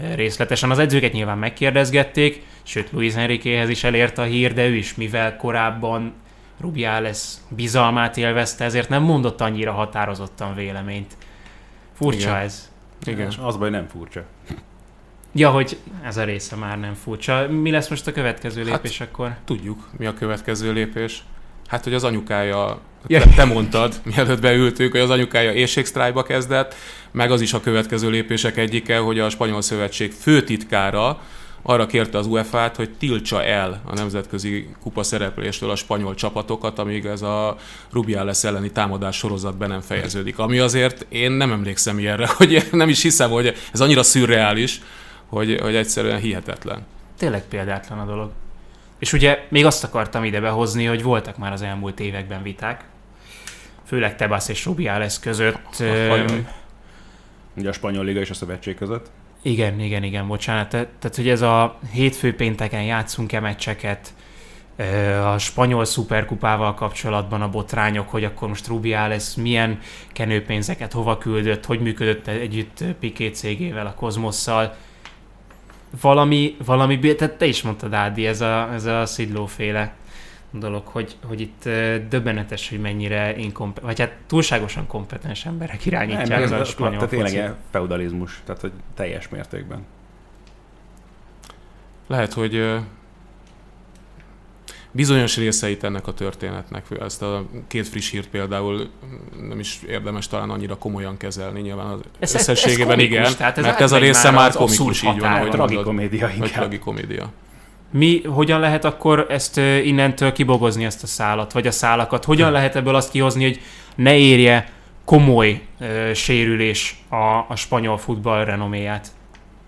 Speaker 2: ö, részletesen. Az edzőket nyilván megkérdezgették, sőt Luis Enriquehez is elért a hír, de ő is, mivel korábban Rubiales bizalmát élvezte, ezért nem mondott annyira határozottan véleményt. Furcsa
Speaker 3: Igen.
Speaker 2: ez.
Speaker 3: Igen.
Speaker 4: És az baj nem furcsa.
Speaker 2: Ja, hogy ez a része már nem furcsa. Mi lesz most a következő
Speaker 3: Hát-
Speaker 2: lépés akkor?
Speaker 3: Tudjuk, mi a következő lépés. Hát, hogy az anyukája,
Speaker 2: Ja.
Speaker 3: te, mondtad, mielőtt beültünk, hogy az anyukája éjségsztrájkba kezdett, meg az is a következő lépések egyike, hogy a Spanyol Szövetség főtitkára arra kérte az UEFA-t, hogy tiltsa el a nemzetközi kupa szerepléstől a spanyol csapatokat, amíg ez a Rubiales elleni támadás sorozat be nem fejeződik. Ami azért én nem emlékszem ilyenre, (laughs) hogy nem is hiszem, hogy ez annyira szürreális, hogy, hogy egyszerűen hihetetlen.
Speaker 2: Tényleg példátlan a dolog. És ugye még azt akartam ide behozni, hogy voltak már az elmúlt években viták, főleg Tebas és Rubiales között. Öm,
Speaker 4: Ugye a spanyol liga és a szövetség között.
Speaker 2: Igen, igen, igen, bocsánat. Te- Tehát, hogy ez a hétfő pénteken játszunk-e meccseket, a spanyol szuperkupával kapcsolatban a botrányok, hogy akkor most Rubiales milyen kenőpénzeket hova küldött, hogy működött együtt Piqué cégével, a Kozmosszal. Valami, valami, tehát te is mondtad, Ádi, ez a, ez a Szidló féle dolog, hogy, hogy itt döbbenetes, hogy mennyire inkompetens, vagy hát túlságosan kompetens emberek irányítják
Speaker 4: Nem,
Speaker 2: a spanyol
Speaker 4: tehát tényleg feudalizmus, tehát hogy teljes mértékben.
Speaker 3: Lehet, hogy bizonyos részeit ennek a történetnek. Ezt a két friss hírt például nem is érdemes talán annyira komolyan kezelni, nyilván az
Speaker 2: Ez-
Speaker 3: összességében
Speaker 2: ez komikus,
Speaker 3: igen,
Speaker 2: tehát ez
Speaker 3: mert ez a része
Speaker 2: már
Speaker 3: komikus, így van, ahogy mondod.
Speaker 4: Tragikomédia
Speaker 3: Vagy
Speaker 4: inkább.
Speaker 3: tragikomédia.
Speaker 2: Mi, hogyan lehet akkor ezt innentől kibogozni ezt a szálat, vagy a szálakat? Hogyan lehet ebből azt kihozni, hogy ne érje komoly ö, sérülés a, a spanyol futball renoméját?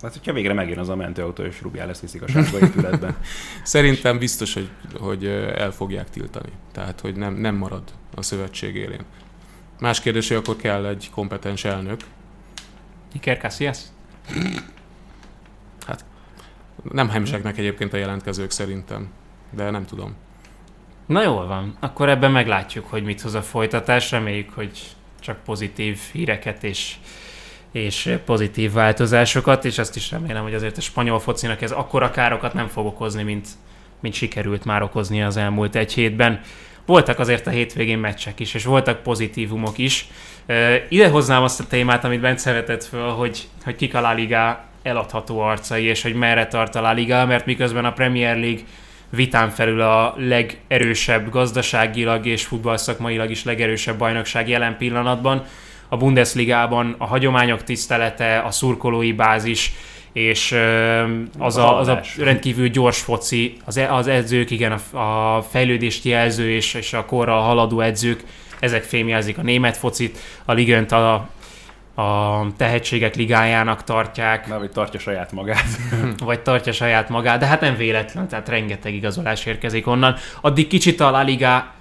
Speaker 4: Hát, hogyha végre megjön az a mentőautó, és rúgjál lesz viszik a sárga épületben. (laughs)
Speaker 3: Szerintem biztos, hogy, hogy el fogják tiltani. Tehát, hogy nem, nem marad a szövetség élén. Más kérdés, hogy akkor kell egy kompetens elnök.
Speaker 2: Iker Casillas?
Speaker 3: Nem hemzsegnek egyébként a jelentkezők szerintem, de nem tudom.
Speaker 2: Na jól van, akkor ebben meglátjuk, hogy mit hoz a folytatás. Reméljük, hogy csak pozitív híreket és, és pozitív változásokat, és azt is remélem, hogy azért a spanyol focinak ez akkora károkat nem fog okozni, mint, mint sikerült már okozni az elmúlt egy hétben. Voltak azért a hétvégén meccsek is, és voltak pozitívumok is. Ide hoznám azt a témát, amit Bence vetett föl, hogy, hogy kik a La Liga eladható arcai, és hogy merre tart a La Liga, mert miközben a Premier League vitán felül a legerősebb gazdaságilag és futballszakmailag is legerősebb bajnokság jelen pillanatban. A Bundesligában a hagyományok tisztelete, a szurkolói bázis, és az a, az a rendkívül gyors foci, az, e- az edzők, igen, a, a fejlődést jelző és, és a korral haladó edzők, ezek fémjelzik a német focit, a ligönt a, a tehetségek ligájának tartják,
Speaker 4: Már hogy tartja saját magát. (laughs)
Speaker 2: vagy tartja saját magát, de hát nem véletlen, tehát rengeteg igazolás érkezik onnan. Addig kicsit a La Liga,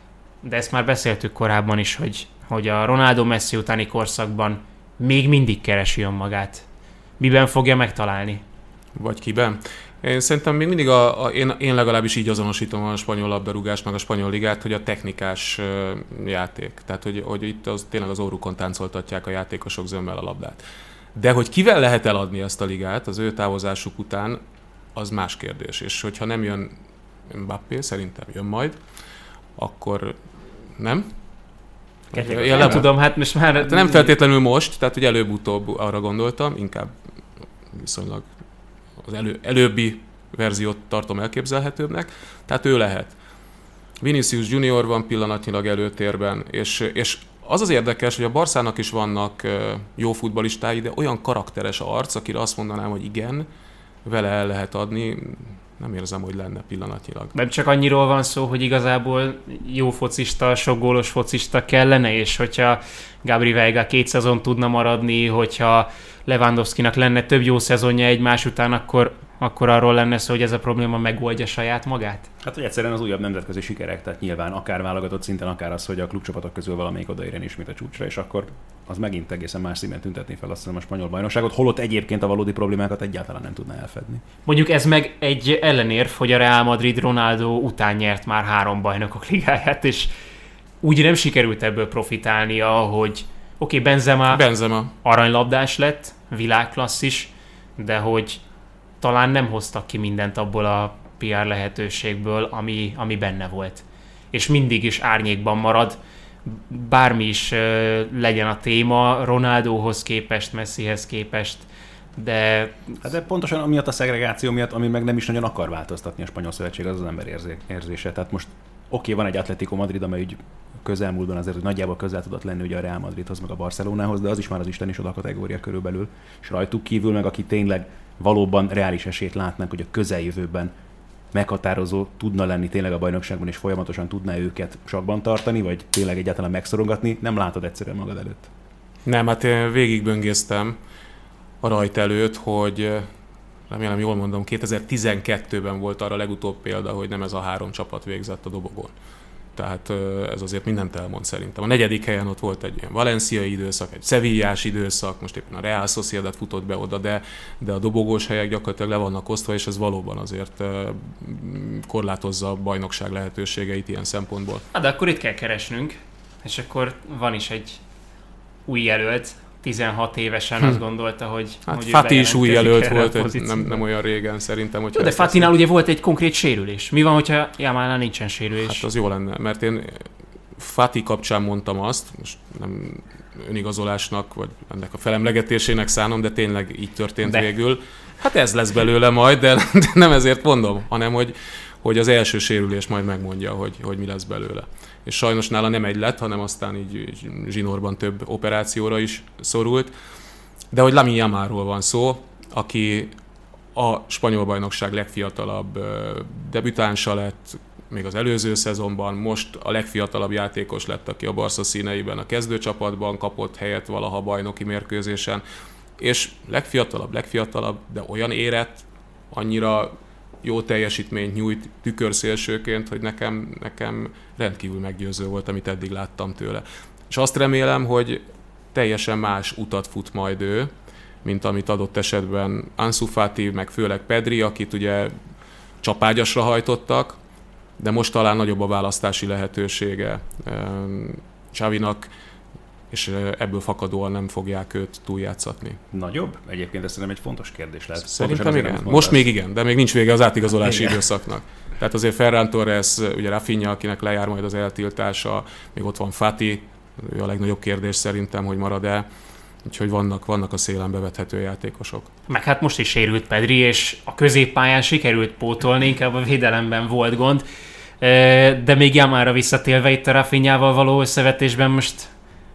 Speaker 2: de ezt már beszéltük korábban is, hogy, hogy a Ronaldo Messi utáni korszakban még mindig keresi önmagát. Miben fogja megtalálni?
Speaker 3: Vagy kiben? Én szerintem még mindig, a, a, én, én legalábbis így azonosítom a spanyol labdarúgást, meg a spanyol ligát, hogy a technikás ö, játék. Tehát, hogy, hogy itt az, tényleg az órukon táncoltatják a játékosok zömmel a labdát. De hogy kivel lehet eladni ezt a ligát az ő távozásuk után, az más kérdés. És hogyha nem jön Mbappé, szerintem jön majd, akkor nem?
Speaker 2: Ketyeg,
Speaker 3: Én
Speaker 2: nem tudom, hát most már...
Speaker 3: Hát nem feltétlenül most, tehát hogy előbb-utóbb arra gondoltam, inkább viszonylag az elő, előbbi verziót tartom elképzelhetőbbnek, tehát ő lehet. Vinicius Junior van pillanatnyilag előtérben, és, és az az érdekes, hogy a Barszának is vannak jó futbalistái, de olyan karakteres arc, akire azt mondanám, hogy igen, vele el lehet adni, nem érzem, hogy lenne pillanatnyilag.
Speaker 2: Nem csak annyiról van szó, hogy igazából jó focista, sok gólos focista kellene, és hogyha Gabri Veiga két szezon tudna maradni, hogyha Lewandowskinak lenne több jó szezonja egymás után, akkor, akkor arról lenne szó, hogy ez a probléma megoldja saját magát?
Speaker 4: Hát, hogy egyszerűen az újabb nemzetközi sikerek, tehát nyilván akár válogatott szinten, akár az, hogy a klubcsapatok közül valamelyik odaérjen ismét a csúcsra, és akkor az megint egészen más színben tüntetni fel azt hiszem a spanyol bajnokságot, holott egyébként a valódi problémákat egyáltalán nem tudná elfedni.
Speaker 2: Mondjuk ez meg egy ellenérv, hogy a Real Madrid Ronaldo után nyert már három bajnokok ligáját, és úgy nem sikerült ebből profitálnia, hogy oké, okay, Benzema
Speaker 3: Benzema.
Speaker 2: aranylabdás lett, világklasszis, de hogy talán nem hoztak ki mindent abból a PR lehetőségből, ami, ami benne volt. És mindig is árnyékban marad, bármi is ö, legyen a téma, Ronaldohoz képest, Messihez képest, de
Speaker 4: Hát de pontosan amiatt a szegregáció miatt, ami meg nem is nagyon akar változtatni a spanyol szövetség, az az ember érzé- érzése. Tehát most oké, van egy Atletico Madrid, amely úgy közelmúltban azért nagyjából közel tudott lenni ugye a Real Madridhoz, meg a Barcelonához, de az is már az Isten is oda kategória körülbelül. És rajtuk kívül meg, aki tényleg valóban reális esélyt látnak, hogy a közeljövőben meghatározó tudna lenni tényleg a bajnokságban, és folyamatosan tudná őket sakban tartani, vagy tényleg egyáltalán megszorongatni, nem látod egyszerűen magad előtt.
Speaker 3: Nem, hát én végigböngésztem a rajt előtt, hogy remélem jól mondom, 2012-ben volt arra legutóbb példa, hogy nem ez a három csapat végzett a dobogón. Tehát eh, ez azért mindent elmond szerintem. A negyedik helyen ott volt egy ilyen valenciai időszak, egy szevillás időszak, most éppen a Real Sociedad futott be oda, de, de a dobogós helyek gyakorlatilag le vannak osztva, és ez valóban azért korlátozza a bajnokság lehetőségeit ilyen szempontból.
Speaker 2: Hát de akkor itt kell keresnünk, és akkor van is egy új jelölt, 16 évesen azt gondolta, hogy...
Speaker 3: Hát
Speaker 2: hogy
Speaker 3: Fati is új jelölt volt, egy, nem, nem olyan régen szerintem. Hogyha
Speaker 2: Jó, de Fatinál ugye volt egy konkrét sérülés. Mi van, hogyha Jamánál nincsen sérülés?
Speaker 3: Hát az jó lenne, mert én Fati kapcsán mondtam azt, most nem önigazolásnak, vagy ennek a felemlegetésének szánom, de tényleg így történt de. végül. Hát ez lesz belőle majd, de, de (laughs) nem ezért mondom, hanem hogy, hogy az első sérülés majd megmondja, hogy, hogy mi lesz belőle. És sajnos nála nem egy lett, hanem aztán így zsinórban több operációra is szorult. De hogy Lamin Yamáról van szó, aki a spanyol bajnokság legfiatalabb debütánsa lett, még az előző szezonban, most a legfiatalabb játékos lett, aki a Barca színeiben a kezdőcsapatban kapott helyet valaha bajnoki mérkőzésen, és legfiatalabb, legfiatalabb, de olyan érett, annyira jó teljesítményt nyújt tükörszélsőként, hogy nekem, nekem rendkívül meggyőző volt, amit eddig láttam tőle. És azt remélem, hogy teljesen más utat fut majd ő, mint amit adott esetben Ansu Fati, meg főleg Pedri, akit ugye csapágyasra hajtottak, de most talán nagyobb a választási lehetősége Csavinak, és ebből fakadóan nem fogják őt túljátszatni.
Speaker 4: Nagyobb? Egyébként ez szerintem egy fontos kérdés lehet.
Speaker 3: Szerintem igen. Azért, most még igen, de még nincs vége az átigazolási igen. időszaknak. Tehát azért Ferran Torres, ugye Rafinha, akinek lejár majd az eltiltása, még ott van Fati, ő a legnagyobb kérdés szerintem, hogy marad-e. Úgyhogy vannak, vannak a szélen bevethető játékosok.
Speaker 2: Meg hát most is sérült Pedri, és a középpályán sikerült pótolni, inkább a védelemben volt gond. De még Jamára visszatélve itt a Rafinhával való összevetésben most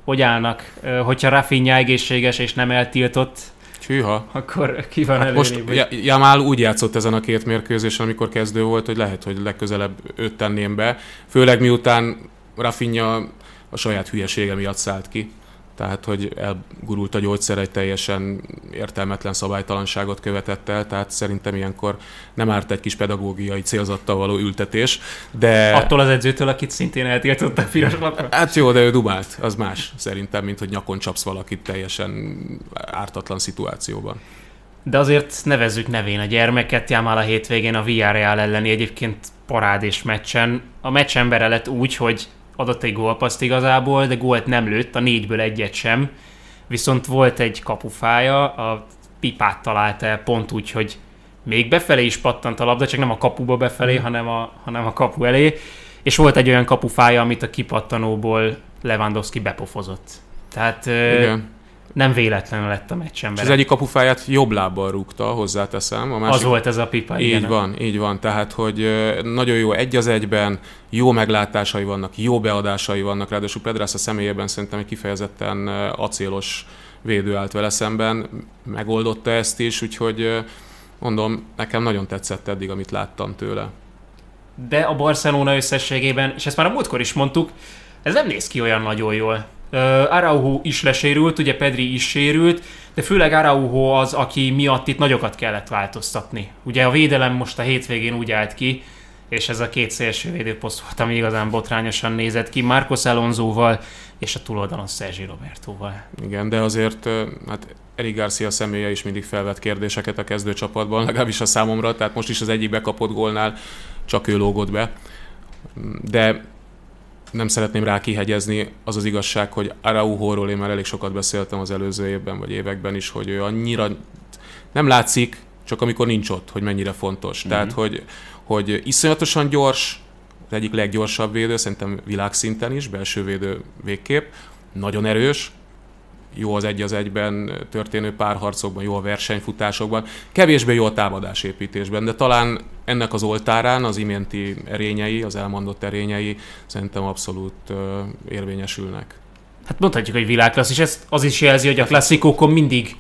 Speaker 2: hogy állnak? Hogyha Rafinha egészséges és nem eltiltott,
Speaker 3: Hűha.
Speaker 2: Akkor ki van hát
Speaker 3: Most Jamál úgy játszott ezen a két mérkőzésen, amikor kezdő volt, hogy lehet, hogy legközelebb őt tenném be. Főleg miután Rafinha a saját hülyesége miatt szállt ki tehát hogy elgurult a gyógyszer, egy teljesen értelmetlen szabálytalanságot követett el, tehát szerintem ilyenkor nem árt egy kis pedagógiai célzattal való ültetés, de...
Speaker 2: Attól az edzőtől, akit szintén eltiltottak piros lapra?
Speaker 3: Hát jó, de ő dubált, az más szerintem, mint hogy nyakon csapsz valakit teljesen ártatlan szituációban.
Speaker 2: De azért nevezzük nevén a gyermeket, Jámál a hétvégén a Villarreal elleni egyébként parádés meccsen. A meccs embere lett úgy, hogy adott egy gólpaszt igazából, de gólt nem lőtt, a négyből egyet sem. Viszont volt egy kapufája, a pipát találta el pont úgy, hogy még befelé is pattant a labda, csak nem a kapuba befelé, mm. hanem, a, hanem a kapu elé. És volt egy olyan kapufája, amit a kipattanóból Lewandowski bepofozott. Tehát Igen nem véletlenül lett a meccsen.
Speaker 3: az egyik kapufáját jobb lábbal rúgta, hozzáteszem.
Speaker 2: A másik... Az volt ez a pipa,
Speaker 3: Így igen. van, így van. Tehát, hogy nagyon jó egy az egyben, jó meglátásai vannak, jó beadásai vannak, ráadásul Pedrász a személyében szerintem egy kifejezetten acélos védő állt vele szemben, megoldotta ezt is, úgyhogy mondom, nekem nagyon tetszett eddig, amit láttam tőle.
Speaker 2: De a Barcelona összességében, és ezt már a múltkor is mondtuk, ez nem néz ki olyan nagyon jól. Araujo is lesérült, ugye Pedri is sérült, de főleg Araujo az, aki miatt itt nagyokat kellett változtatni. Ugye a védelem most a hétvégén úgy állt ki, és ez a két szélső védőposzt volt, ami igazán botrányosan nézett ki, Marcos Alonsoval és a túloldalon Sergi Robertoval.
Speaker 3: Igen, de azért hát Eric Garcia személye is mindig felvett kérdéseket a kezdőcsapatban, legalábbis a számomra, tehát most is az egyik bekapott gólnál csak ő lógott be. De nem szeretném rá kihegyezni, az az igazság, hogy Araujóról én már elég sokat beszéltem az előző évben vagy években is, hogy ő annyira nem látszik, csak amikor nincs ott, hogy mennyire fontos. Mm-hmm. Tehát, hogy, hogy iszonyatosan gyors, az egyik leggyorsabb védő, szerintem világszinten is, belső védő végkép, nagyon erős, jó az egy az egyben történő párharcokban, jó a versenyfutásokban, kevésbé jó a támadásépítésben, de talán ennek az oltárán az iménti erényei, az elmondott erényei szerintem abszolút érvényesülnek.
Speaker 2: Hát mondhatjuk, hogy világklassz, és ez az is jelzi, hogy a klasszikókon mindig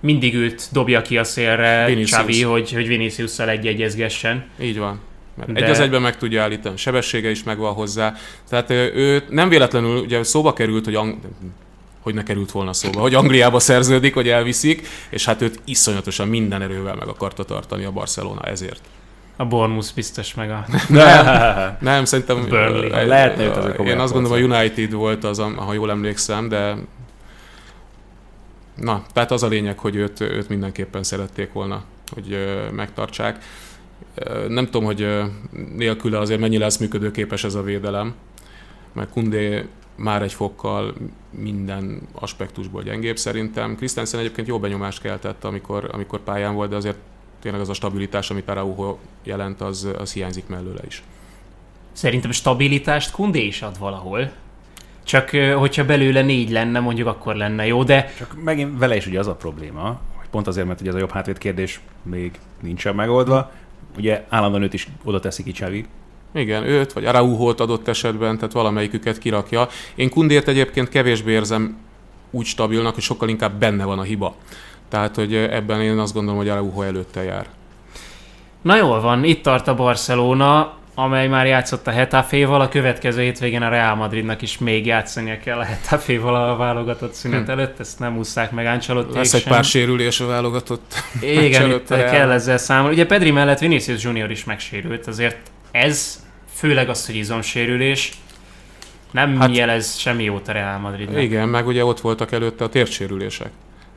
Speaker 2: mindig őt dobja ki a szélre Xavi, hogy, hogy Vinicius-szal egy-egyezgessen.
Speaker 3: Így van. Mert De... egy az egyben meg tudja állítani, sebessége is megvan hozzá. Tehát ő nem véletlenül, ugye szóba került, hogy ang- hogy ne került volna szóba, hogy Angliába szerződik, hogy elviszik, és hát őt iszonyatosan minden erővel meg akarta tartani a Barcelona ezért.
Speaker 2: A Bournemouth biztos meg a...
Speaker 3: nem, nem szerintem...
Speaker 4: Burnley. Lehetne őt azért
Speaker 3: Én azt gondolom, a United volt az, ha jól emlékszem, de... Na, tehát az a lényeg, hogy őt, őt mindenképpen szerették volna, hogy megtartsák. Nem tudom, hogy nélküle azért mennyi lesz működőképes ez a védelem, mert Kundé már egy fokkal minden aspektusból gyengébb szerintem. Christensen egyébként jó benyomást keltett, amikor, amikor pályán volt, de azért tényleg az a stabilitás, amit Araujo jelent, az, az hiányzik mellőle is.
Speaker 2: Szerintem stabilitást Kundé is ad valahol. Csak hogyha belőle négy lenne, mondjuk akkor lenne jó, de...
Speaker 4: Csak megint vele is ugye az a probléma, hogy pont azért, mert ugye ez a jobb hátvéd kérdés még nincsen megoldva, ugye állandóan őt is oda teszi ki Csavi.
Speaker 3: Igen, őt, vagy Araujót adott esetben, tehát valamelyiküket kirakja. Én Kundért egyébként kevésbé érzem úgy stabilnak, hogy sokkal inkább benne van a hiba. Tehát, hogy ebben én azt gondolom, hogy Araujo előtte jár.
Speaker 2: Na jól van, itt tart a Barcelona, amely már játszott a Hetaféval, a következő hétvégén a Real Madridnak is még játszania kell a Hetaféval a válogatott szünet hm. előtt, ezt nem úszták meg Ancelotti
Speaker 3: Lesz egy pár sérülés a válogatott.
Speaker 2: Igen, itt kell ezzel számolni. Ugye Pedri mellett Vinicius Junior is megsérült, azért ez, főleg az, hogy izomsérülés, nem hát, jelez semmi jót a Real Madridnak.
Speaker 3: Igen, meg ugye ott voltak előtte a térsérülések.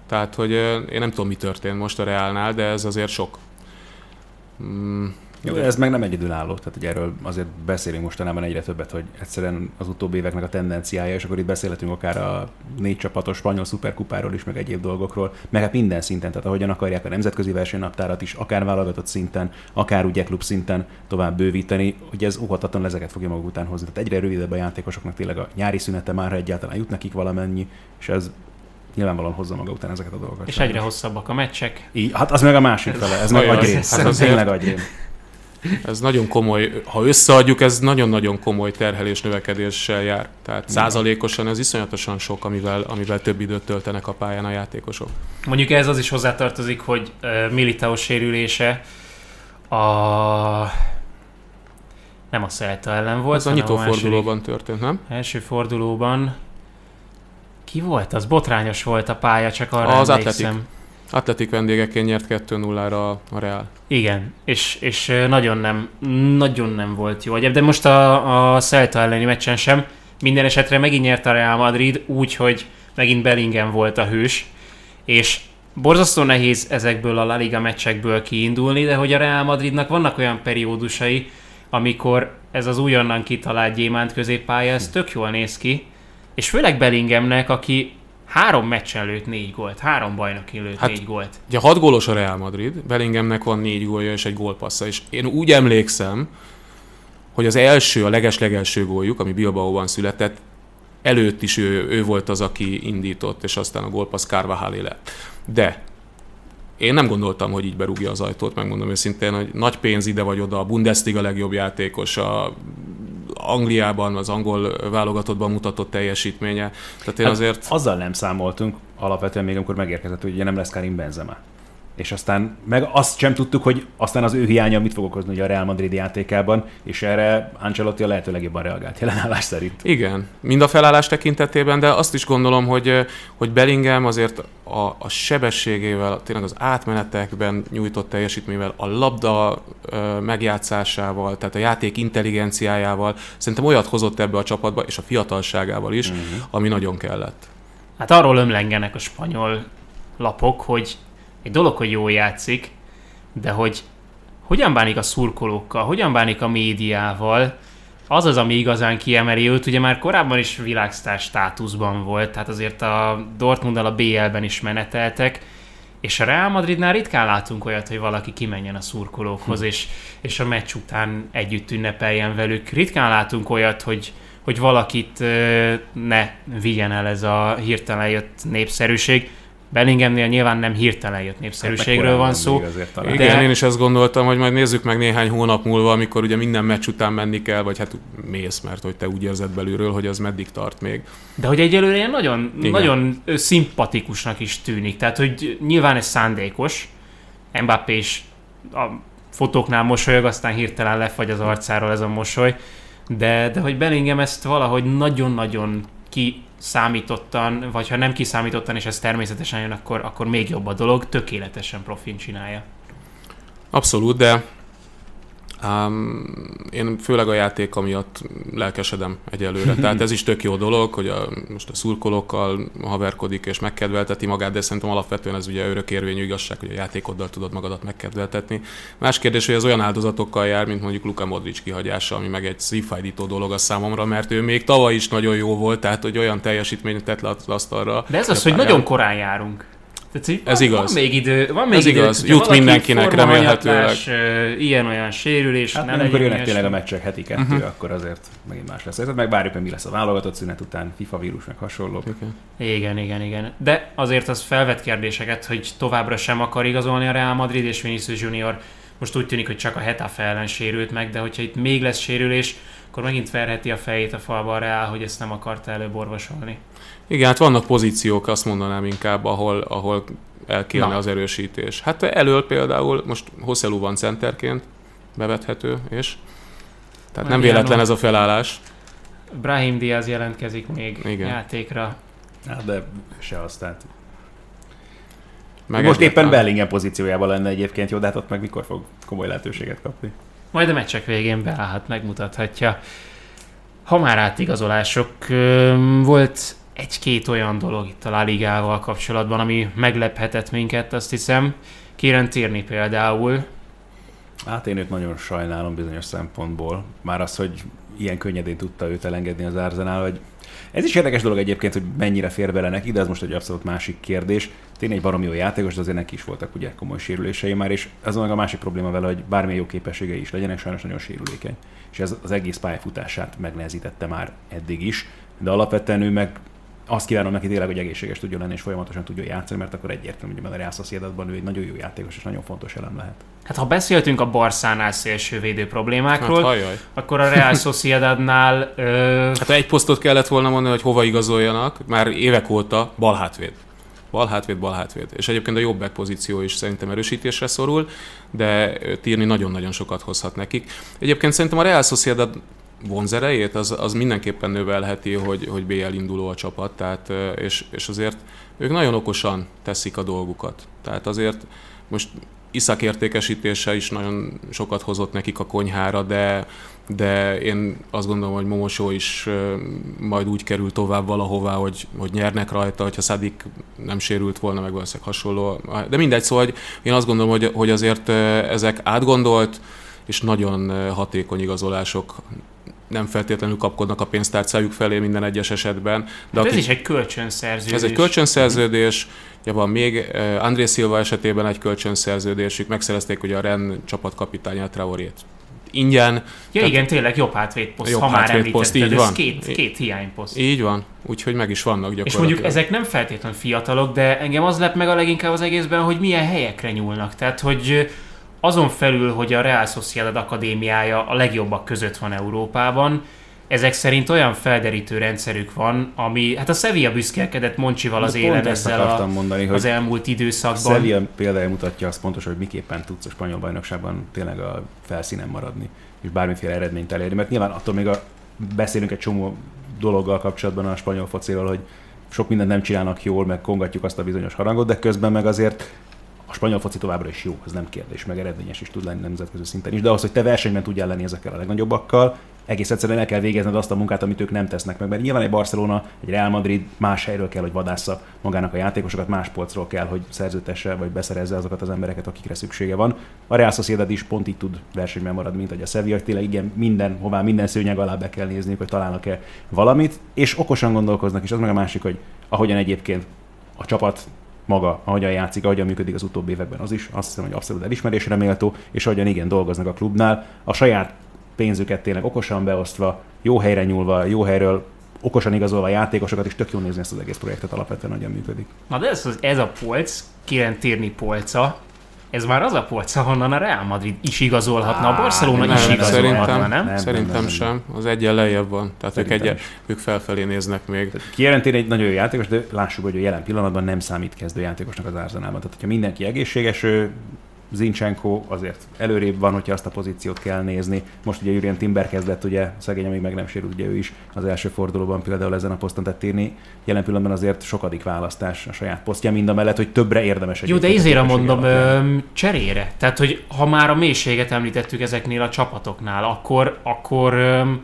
Speaker 3: Tehát, hogy én nem tudom, mi történt most a Reálnál, de ez azért sok.
Speaker 4: Jó, ez meg nem egyedülálló, tehát ugye erről azért beszélünk mostanában egyre többet, hogy egyszerűen az utóbbi éveknek a tendenciája, és akkor itt beszélhetünk akár a négy csapatos spanyol szuperkupáról is, meg egyéb dolgokról, meg hát minden szinten, tehát ahogyan akarják a nemzetközi versenynaptárat is, akár válogatott szinten, akár ugye klub szinten tovább bővíteni, hogy ez óhatatlan lezeket fogja maguk után hozni. Tehát egyre rövidebb a játékosoknak tényleg a nyári szünete már, ha egyáltalán jut nekik valamennyi, és ez nyilvánvalóan hozza maga után ezeket a dolgokat.
Speaker 2: És egyre hosszabbak a meccsek.
Speaker 4: Így, hát az meg a másik fele, ez meg agyrém. Hát az tényleg agyrém.
Speaker 3: Ez nagyon komoly, ha összeadjuk, ez nagyon-nagyon komoly terhelés növekedéssel jár. Tehát százalékosan ez iszonyatosan sok, amivel, amivel több időt töltenek a pályán a játékosok.
Speaker 2: Mondjuk ez az is hozzátartozik, hogy uh, Militao sérülése a nem a Celta ellen volt.
Speaker 3: Ez a nyitófordulóban történt, nem?
Speaker 2: Első fordulóban ki volt? Az botrányos volt a pálya, csak arra
Speaker 3: az emlékszem. Atletik. Atletik vendégeként nyert 2-0-ra a Real.
Speaker 2: Igen, és, és nagyon nem, nagyon nem volt jó. De most a, a Celta elleni meccsen sem. Minden esetre megint nyert a Real Madrid, úgyhogy megint Bellingham volt a hős, és borzasztó nehéz ezekből a La Liga meccsekből kiindulni, de hogy a Real Madridnak vannak olyan periódusai, amikor ez az újonnan kitalált gyémánt középpálya, ez tök jól néz ki, és főleg Bellinghamnek, aki három meccsen lőtt négy gólt, három bajnoki lőtt hát, négy gólt.
Speaker 3: Ugye hat gólos a Real Madrid, Bellinghamnek van négy gólja és egy gólpassza, és én úgy emlékszem, hogy az első, a leges-legelső góljuk, ami Bilbaóban született, előtt is ő, ő volt az, aki indított, és aztán a gólpassz Carvajalé lett. De én nem gondoltam, hogy így berúgja az ajtót, megmondom őszintén, hogy nagy pénz ide vagy oda, a Bundesliga legjobb játékos, a Angliában, az angol válogatottban mutatott teljesítménye. Tehát én hát azért...
Speaker 4: Azzal nem számoltunk alapvetően még, amikor megérkezett, hogy ugye nem lesz Karim Benzema és aztán meg azt sem tudtuk, hogy aztán az ő hiánya mit fog okozni ugye a Real Madrid játékában, és erre Ancelotti a lehető legjobban reagált jelenállás szerint.
Speaker 3: Igen, mind a felállás tekintetében, de azt is gondolom, hogy, hogy Bellingham azért a, a sebességével, tényleg az átmenetekben nyújtott teljesítményével, a labda ö, megjátszásával, tehát a játék intelligenciájával szerintem olyat hozott ebbe a csapatba, és a fiatalságával is, uh-huh. ami nagyon kellett.
Speaker 2: Hát arról ömlengenek a spanyol lapok, hogy egy dolog, hogy jól játszik, de hogy hogyan bánik a szurkolókkal, hogyan bánik a médiával, az az, ami igazán kiemeli őt. Ugye már korábban is világsztár státuszban volt, tehát azért a Dortmunddal a BL-ben is meneteltek, és a Real Madridnál ritkán látunk olyat, hogy valaki kimenjen a szurkolókhoz, hm. és, és a meccs után együtt ünnepeljen velük. Ritkán látunk olyat, hogy, hogy valakit ne vigyen el ez a hirtelen jött népszerűség. Bellinghamnél nyilván nem hirtelen jött népszerűségről van szó.
Speaker 3: De... Igen, én is ezt gondoltam, hogy majd nézzük meg néhány hónap múlva, amikor ugye minden meccs után menni kell, vagy hát mész, mert hogy te úgy érzed belülről, hogy az meddig tart még.
Speaker 2: De hogy egyelőre ilyen nagyon, nagyon szimpatikusnak is tűnik. Tehát, hogy nyilván ez szándékos. Mbappé is a fotóknál mosolyog, aztán hirtelen lefagy az arcáról ez a mosoly. De, de hogy Bellingham ezt valahogy nagyon-nagyon ki számítottan, vagy ha nem kiszámítottan, és ez természetesen jön, akkor, akkor még jobb a dolog, tökéletesen profin csinálja.
Speaker 3: Abszolút, de Um, én főleg a játék miatt lelkesedem egyelőre. (laughs) Tehát ez is tök jó dolog, hogy a, most a szurkolókkal haverkodik és megkedvelteti magát, de szerintem alapvetően ez ugye örökérvényű igazság, hogy a játékoddal tudod magadat megkedveltetni. Más kérdés, hogy ez olyan áldozatokkal jár, mint mondjuk Luka Modric kihagyása, ami meg egy szívfájdító dolog a számomra, mert ő még tavaly is nagyon jó volt, tehát hogy olyan teljesítményt tett le az asztalra.
Speaker 2: De ez az, hogy nagyon korán járunk.
Speaker 3: Tehát, ez van, igaz.
Speaker 2: Van még idő. Van még
Speaker 3: ez idő, igaz. Jut mindenkinek remélhetőleg.
Speaker 2: Ilyen-olyan sérülés.
Speaker 4: Hát ne amikor jönnek tényleg a meccsek heti kettő, uh-huh. akkor azért megint más lesz. Tehát megvárjuk, hogy mi lesz a válogatott szünet után, FIFA vírus, meg hasonlók.
Speaker 2: Okay. Igen, igen, igen. De azért az felvet kérdéseket, hogy továbbra sem akar igazolni a Real Madrid, és Vinicius Junior Most úgy tűnik, hogy csak a Hetafe ellen sérült meg, de hogyha itt még lesz sérülés, akkor megint verheti a fejét a falba a Real, hogy ezt nem akarta előbb orvosolni.
Speaker 3: Igen, hát vannak pozíciók, azt mondanám inkább, ahol, ahol el kéne
Speaker 2: Na.
Speaker 3: az erősítés. Hát elől például, most Hosszelu van centerként, bevethető, és tehát nem véletlen ez a felállás.
Speaker 2: Brahim Diaz jelentkezik még
Speaker 3: Igen.
Speaker 2: játékra.
Speaker 4: Hát, de se azt, tehát.
Speaker 3: Meg
Speaker 4: Most éppen. Bellingham pozíciójában lenne egyébként jó, de hát ott meg mikor fog komoly lehetőséget kapni.
Speaker 2: Majd a meccsek végén beállhat, megmutathatja. Ha már átigazolások, volt egy-két olyan dolog itt a La Ligával kapcsolatban, ami meglephetett minket, azt hiszem. Kieran Tierney például,
Speaker 4: Hát én őt nagyon sajnálom bizonyos szempontból. Már az, hogy ilyen könnyedén tudta őt elengedni az Arsenal, hogy ez is érdekes dolog egyébként, hogy mennyire fér bele neki, de ez most egy abszolút másik kérdés. Tényleg egy baromi jó játékos, de azért neki is voltak ugye komoly sérülései már, és ez meg a másik probléma vele, hogy bármilyen jó képességei is legyenek, sajnos nagyon sérülékeny. És ez az egész pályafutását megnehezítette már eddig is, de alapvetően ő meg azt kívánom neki tényleg, hogy egészséges tudjon lenni és folyamatosan tudjon játszani, mert akkor egyértelmű, hogy a Real Sociedadban ő egy nagyon jó játékos és nagyon fontos elem lehet.
Speaker 2: hát ha beszéltünk a Barszánál szélsővédő
Speaker 3: Hát
Speaker 2: problémákról,
Speaker 3: hajjaj.
Speaker 2: akkor a Real (laughs) Sociedadnál ö,
Speaker 3: Hát egy posztot kellett volna mondani, hogy hova igazoljanak, már évek óta bal hátvéd. Bal hátvéd, bal hátvéd. És egyébként a jobb back pozíció is szerintem erősítésre szorul, de Tirni nagyon-nagyon sokat hozhat nekik. Egyébként szerintem a Real Sociedad vonzerejét az, az mindenképpen növelheti, hogy, hogy BL induló a csapat, tehát, és, és azért ők nagyon okosan teszik a dolgukat. Tehát azért most Iszak értékesítése is nagyon sokat hozott nekik a konyhára, de, de én azt gondolom, hogy Momosó is majd úgy kerül tovább valahová, hogy, hogy nyernek rajta, hogyha Szadik nem sérült volna, meg valószínűleg hasonló. De mindegy, szóval hogy én azt gondolom, hogy, hogy azért ezek átgondolt és nagyon hatékony igazolások nem feltétlenül kapkodnak a pénztárcájuk felé minden egyes esetben. De
Speaker 2: hát ez
Speaker 3: akik-
Speaker 2: is egy kölcsönszerződés.
Speaker 3: ez egy kölcsönszerződés, ugye van még eh, André Silva esetében egy kölcsönszerződésük, megszerezték ugye a Ren csapatkapitányát, Traorét. Ingyen,
Speaker 2: Ja
Speaker 3: Tehát-
Speaker 2: igen, tényleg jobb hátvédposzt,
Speaker 3: Jobb
Speaker 2: ha már
Speaker 3: hátvédposzt, így
Speaker 2: ez
Speaker 3: van.
Speaker 2: két, két hiányposzt.
Speaker 3: így van, úgyhogy meg is vannak
Speaker 2: És
Speaker 3: gyakorlatilag.
Speaker 2: mondjuk ezek nem feltétlenül fiatalok, de engem az lep meg a leginkább az egészben, hogy milyen helyekre nyúlnak. Tehát, hogy azon felül, hogy a Real Sociedad Akadémiája a legjobbak között van Európában, ezek szerint olyan felderítő rendszerük van, ami, hát a Sevilla büszkélkedett Moncsival az élen ezzel a,
Speaker 4: mondani, hogy
Speaker 2: az elmúlt
Speaker 4: A
Speaker 2: időszakban.
Speaker 4: Sevilla példája mutatja azt pontosan, hogy miképpen tudsz a spanyol bajnokságban tényleg a felszínen maradni, és bármiféle eredményt elérni. Mert nyilván attól még a, beszélünk egy csomó dologgal kapcsolatban a spanyol fociról, hogy sok mindent nem csinálnak jól, meg kongatjuk azt a bizonyos harangot, de közben meg azért a spanyol foci továbbra is jó, ez nem kérdés, meg eredményes is tud lenni nemzetközi szinten is, de ahhoz, hogy te versenyben tudjál lenni ezekkel a legnagyobbakkal, egész egyszerűen el kell végezned azt a munkát, amit ők nem tesznek meg. Mert nyilván egy Barcelona, egy Real Madrid más helyről kell, hogy vadásza magának a játékosokat, más polcról kell, hogy szerződtesse vagy beszerezze azokat az embereket, akikre szüksége van. A Real Sociedad is pont így tud versenyben maradni, mint hogy a Sevilla, tényleg igen, minden, hová minden szőnyeg alá be kell nézniük, hogy találnak-e valamit, és okosan gondolkoznak, és az meg a másik, hogy ahogyan egyébként a csapat maga, ahogyan játszik, ahogyan működik az utóbbi években, az is azt hiszem, hogy abszolút elismerésre méltó, és ahogyan igen dolgoznak a klubnál, a saját pénzüket tényleg okosan beosztva, jó helyre nyúlva, jó helyről okosan igazolva a játékosokat, és tök jó nézni ezt az egész projektet alapvetően, hogyan működik.
Speaker 2: Na de ez, ez a polc, Kieran Tierney polca, ez már az a polc, ahonnan a Real Madrid is igazolhatna, a Barcelona
Speaker 4: nem,
Speaker 2: is igazolhatna,
Speaker 3: szerintem,
Speaker 2: nem?
Speaker 4: nem,
Speaker 3: Szerintem
Speaker 4: nem, nem.
Speaker 3: sem. Az egyen lejjebb van. Tehát ők,
Speaker 4: Szerintem
Speaker 3: egy,
Speaker 4: is.
Speaker 3: ők felfelé néznek még.
Speaker 4: Kijelentén egy nagyon jó játékos, de lássuk, hogy ő jelen pillanatban nem számít kezdő játékosnak az Arsenalban. Tehát, hogyha mindenki egészséges, ő Zincsenko azért előrébb van, hogyha azt a pozíciót kell nézni. Most ugye Jurien Timber kezdett, ugye szegény, amíg meg nem sérült, ugye ő is az első fordulóban például ezen a poszton tett írni. Jelen pillanatban azért sokadik választás a saját posztja, mind a mellett, hogy többre érdemes
Speaker 2: Jó, de
Speaker 4: képessége
Speaker 2: mondom, öm, cserére. Tehát, hogy ha már a mélységet említettük ezeknél a csapatoknál, akkor, akkor öm,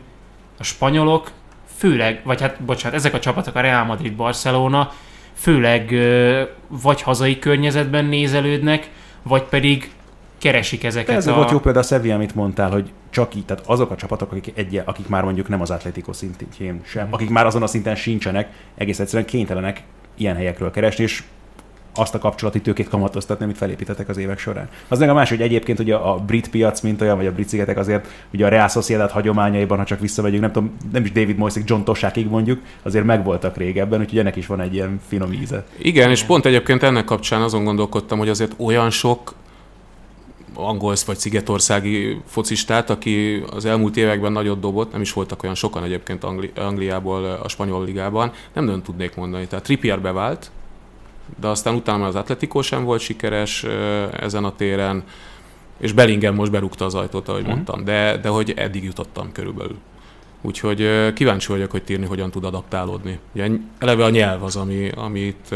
Speaker 2: a spanyolok főleg, vagy hát bocsánat, ezek a csapatok, a Real Madrid, Barcelona, főleg ö, vagy hazai környezetben nézelődnek, vagy pedig keresik ezeket
Speaker 4: Ez
Speaker 2: a...
Speaker 4: volt jó példa a Sevilla, amit mondtál, hogy csak így, tehát azok a csapatok, akik, egy, akik már mondjuk nem az Atletico szintjén sem, akik már azon a szinten sincsenek, egész egyszerűen kénytelenek ilyen helyekről keresni, és azt a kapcsolati tőkét kamatoztatni, amit felépítettek az évek során. Az meg a másik, hogy egyébként ugye a brit piac, mint olyan, vagy a brit szigetek azért, ugye a Real Sociedad hagyományaiban, ha csak visszamegyünk, nem tudom, nem is David Moyesig, John Tosákig mondjuk, azért megvoltak régebben, úgyhogy ennek is van egy ilyen finom íze.
Speaker 3: Igen, és pont egyébként ennek kapcsán azon gondolkodtam, hogy azért olyan sok angol vagy szigetországi focistát, aki az elmúlt években nagyot dobott, nem is voltak olyan sokan egyébként Angli- Angliából a spanyol ligában, nem nagyon tudnék mondani. Tehát Trippier bevált, de aztán utána az Atletico sem volt sikeres ezen a téren, és Bellingham most berúgta az ajtót, ahogy uh-huh. mondtam, de, de hogy eddig jutottam körülbelül. Úgyhogy kíváncsi vagyok, hogy Tirni hogyan tud adaptálódni. Ugye eleve a nyelv az, ami, amit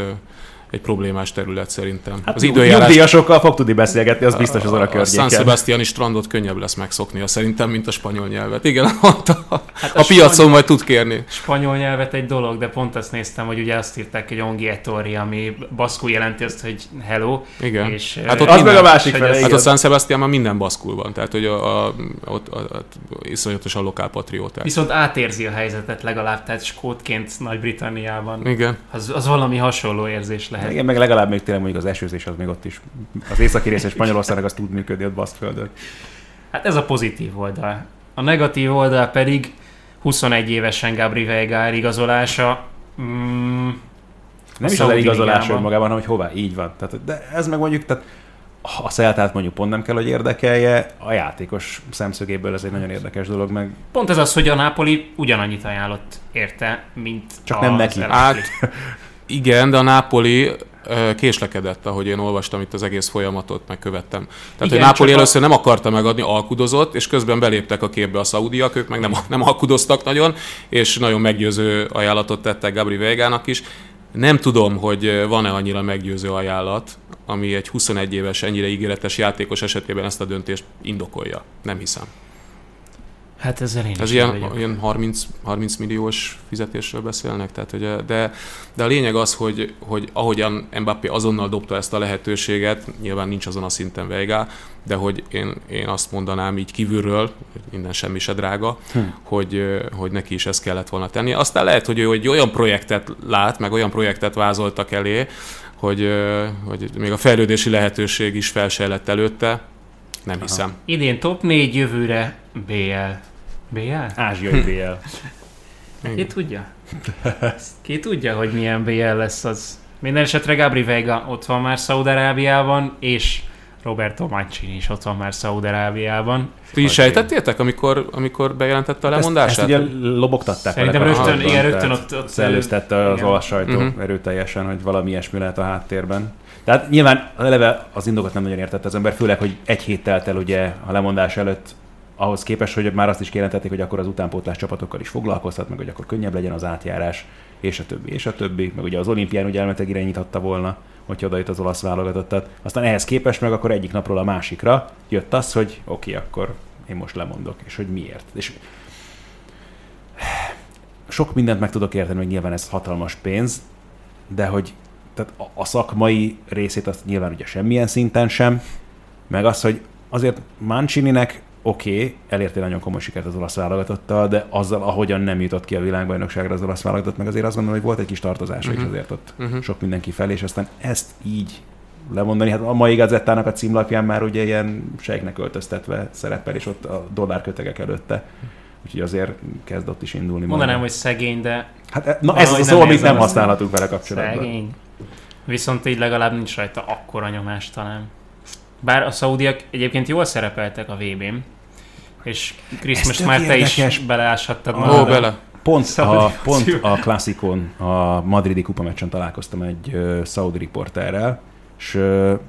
Speaker 3: egy problémás terület szerintem.
Speaker 4: Hát az időjárás... Nyugdíjasokkal fog tudni beszélgetni, az biztos az a
Speaker 3: környéken. A San Sebastiani strandot könnyebb lesz megszoknia szerintem, mint a spanyol nyelvet. Igen, (laughs) mondta, hát a, a piacon spanyol, majd tud kérni.
Speaker 2: Spanyol nyelvet egy dolog, de pont azt néztem, hogy ugye azt írták, hogy Ongietori, ami baszkul jelenti azt, hogy hello.
Speaker 3: Igen.
Speaker 2: És,
Speaker 3: hát ott az minden, meg a másik fele, Hát a San Sebastian már minden baszkul van, tehát hogy a, a, ott a, a, iszonyatosan lokál patrióták.
Speaker 2: Viszont átérzi a helyzetet legalább, tehát skótként Nagy-Britanniában.
Speaker 3: Igen.
Speaker 2: Az, az valami hasonló érzés lehet.
Speaker 4: Igen, meg legalább még tényleg mondjuk az esőzés az még ott is. Az északi része Spanyolországnak az tud működni ott Baszkföldön.
Speaker 2: Hát ez a pozitív oldal. A negatív oldal pedig 21 évesen Gabri Veiga igazolása. Mm,
Speaker 4: nem is az eligazolás önmagában, hanem hogy hová, így van. Tehát, de ez meg mondjuk, tehát a Szeltát mondjuk pont nem kell, hogy érdekelje, a játékos szemszögéből ez egy nagyon érdekes dolog. Meg...
Speaker 2: Pont ez az, hogy a Napoli ugyanannyit ajánlott érte, mint
Speaker 4: Csak nem neki.
Speaker 3: Hát, igen, de a Napoli késlekedett, ahogy én olvastam itt az egész folyamatot, megkövettem. Tehát, Igen, hogy Napoli először nem akarta megadni, alkudozott, és közben beléptek a képbe a szaudiak, ők meg nem, nem alkudoztak nagyon, és nagyon meggyőző ajánlatot tettek Gabri Vegának is. Nem tudom, hogy van-e annyira meggyőző ajánlat, ami egy 21 éves, ennyire ígéretes játékos esetében ezt a döntést indokolja. Nem hiszem.
Speaker 2: Hát ezzel én
Speaker 3: Ez ilyen, ilyen 30, 30 milliós fizetésről beszélnek, tehát, hogy, de, de a lényeg az, hogy, hogy ahogyan Mbappé azonnal dobta ezt a lehetőséget, nyilván nincs azon a szinten Veiga, de hogy én, én azt mondanám így kívülről, minden semmi se drága, hm. hogy, hogy neki is ezt kellett volna tenni. Aztán lehet, hogy ő egy olyan projektet lát, meg olyan projektet vázoltak elé, hogy, hogy még a fejlődési lehetőség is felsejlett előtte, nem hiszem. Aha.
Speaker 2: Idén top 4, jövőre BL. BL?
Speaker 4: Ázsiai BL.
Speaker 2: Ki tudja? Ki tudja, hogy milyen BL lesz az. Minden esetre Gabri Vega ott van már Szaudarábiában, és Roberto Mancini is ott van már Szaudarábiában.
Speaker 3: Ti is sejtettétek, amikor, amikor bejelentette a lemondását?
Speaker 4: Ezt, ezt ugye lobogtatták.
Speaker 2: Szerintem rögtön, igen, rögtön ott, ott
Speaker 4: szellőztette az olasz sajtó uh-huh. erőteljesen, hogy valami ilyesmi lehet a háttérben. Tehát nyilván eleve az indokat nem nagyon értette az ember, főleg, hogy egy hét telt el ugye a lemondás előtt ahhoz képest, hogy már azt is kijelentették, hogy akkor az utánpótlás csapatokkal is foglalkozhat, meg hogy akkor könnyebb legyen az átjárás, és a többi, és a többi. Meg ugye az olimpián ugye elméletileg irányíthatta volna, hogy oda jött az olasz válogatottat. Aztán ehhez képest meg akkor egyik napról a másikra jött az, hogy oké, okay, akkor én most lemondok, és hogy miért. És sok mindent meg tudok érteni, hogy nyilván ez hatalmas pénz, de hogy tehát a szakmai részét azt nyilván ugye semmilyen szinten sem, meg az, hogy azért Mancininek oké, okay, elértél nagyon komoly sikert az olasz válogatottal, de azzal, ahogyan nem jutott ki a világbajnokságra az olasz válogatott, meg azért azt gondolom, hogy volt egy kis tartozás uh-huh. is mhm. azért ott uh-huh. sok mindenki fel, és aztán ezt így lemondani. Hát a mai gazettának a címlapján már ugye ilyen sejknek öltöztetve szerepel, és ott a dollárkötegek előtte. Úgyhogy azért kezd ott is indulni.
Speaker 2: Mondanám, hogy szegény, de...
Speaker 4: Hát e, na ez az a szó, amit nem használhatunk vele kapcsolatban. Szegény.
Speaker 2: Viszont így legalább nincs rajta akkora nyomás talán. Bár a szaudiak egyébként jól szerepeltek a VB-n, és Christmas már te is beleáshattad
Speaker 3: magad. Ó, bele.
Speaker 4: Pont a, pont a klasszikon, a madridi kupameccsen találkoztam egy uh, Saudi riporterrel, és uh,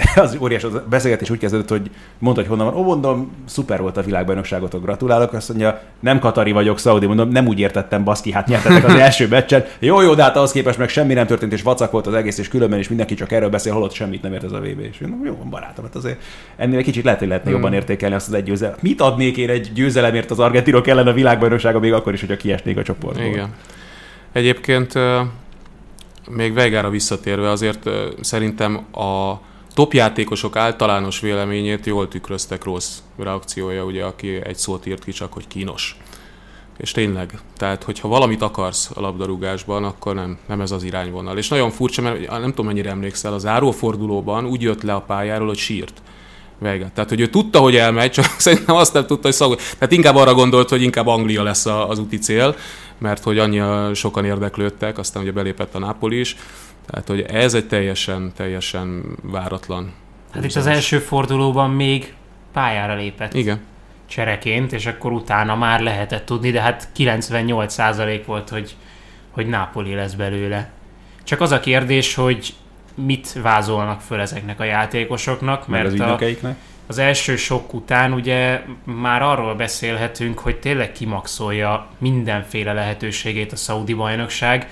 Speaker 4: (laughs) az óriás az beszélgetés úgy kezdődött, hogy mondta, hogy honnan van. Ó, mondom, szuper volt a világbajnokságotok, gratulálok. Azt mondja, nem Katari vagyok, Saudi, mondom, nem úgy értettem, baszki, hát nyertetek az (laughs) első meccset. Jó, jó, de hát ahhoz képest meg semmi nem történt, és vacak volt az egész, és különben is mindenki csak erről beszél, holott semmit nem ért ez a VB. És mondom, jó, barátom, hát azért ennél egy kicsit lehet, hogy lehetne hmm. jobban értékelni azt az egy győzelmet. Mit adnék én egy győzelemért az argentinok ellen a világbajnokságon, még akkor is, hogyha kiesnék a csoportból?
Speaker 3: Igen. Egyébként még Veigára visszatérve azért szerintem a topjátékosok általános véleményét jól tükröztek rossz reakciója, ugye, aki egy szót írt ki csak, hogy kínos. És tényleg, tehát hogyha valamit akarsz a labdarúgásban, akkor nem, nem ez az irányvonal. És nagyon furcsa, mert nem tudom mennyire emlékszel, az árófordulóban úgy jött le a pályáról, hogy sírt. Vega. Tehát, hogy ő tudta, hogy elmegy, csak (laughs) szerintem azt nem tudta, hogy szagol. Tehát inkább arra gondolt, hogy inkább Anglia lesz az úti cél, mert hogy annyi sokan érdeklődtek, aztán ugye belépett a Napoli is. Tehát, hogy ez egy teljesen, teljesen váratlan
Speaker 2: Hát itt az első fordulóban még pályára lépett
Speaker 3: Igen.
Speaker 2: csereként, és akkor utána már lehetett tudni, de hát 98% volt, hogy, hogy Napoli lesz belőle. Csak az a kérdés, hogy mit vázolnak föl ezeknek a játékosoknak,
Speaker 4: Mert az
Speaker 2: a, az első sok után ugye már arról beszélhetünk, hogy tényleg kimaxolja mindenféle lehetőségét a szaudi bajnokság,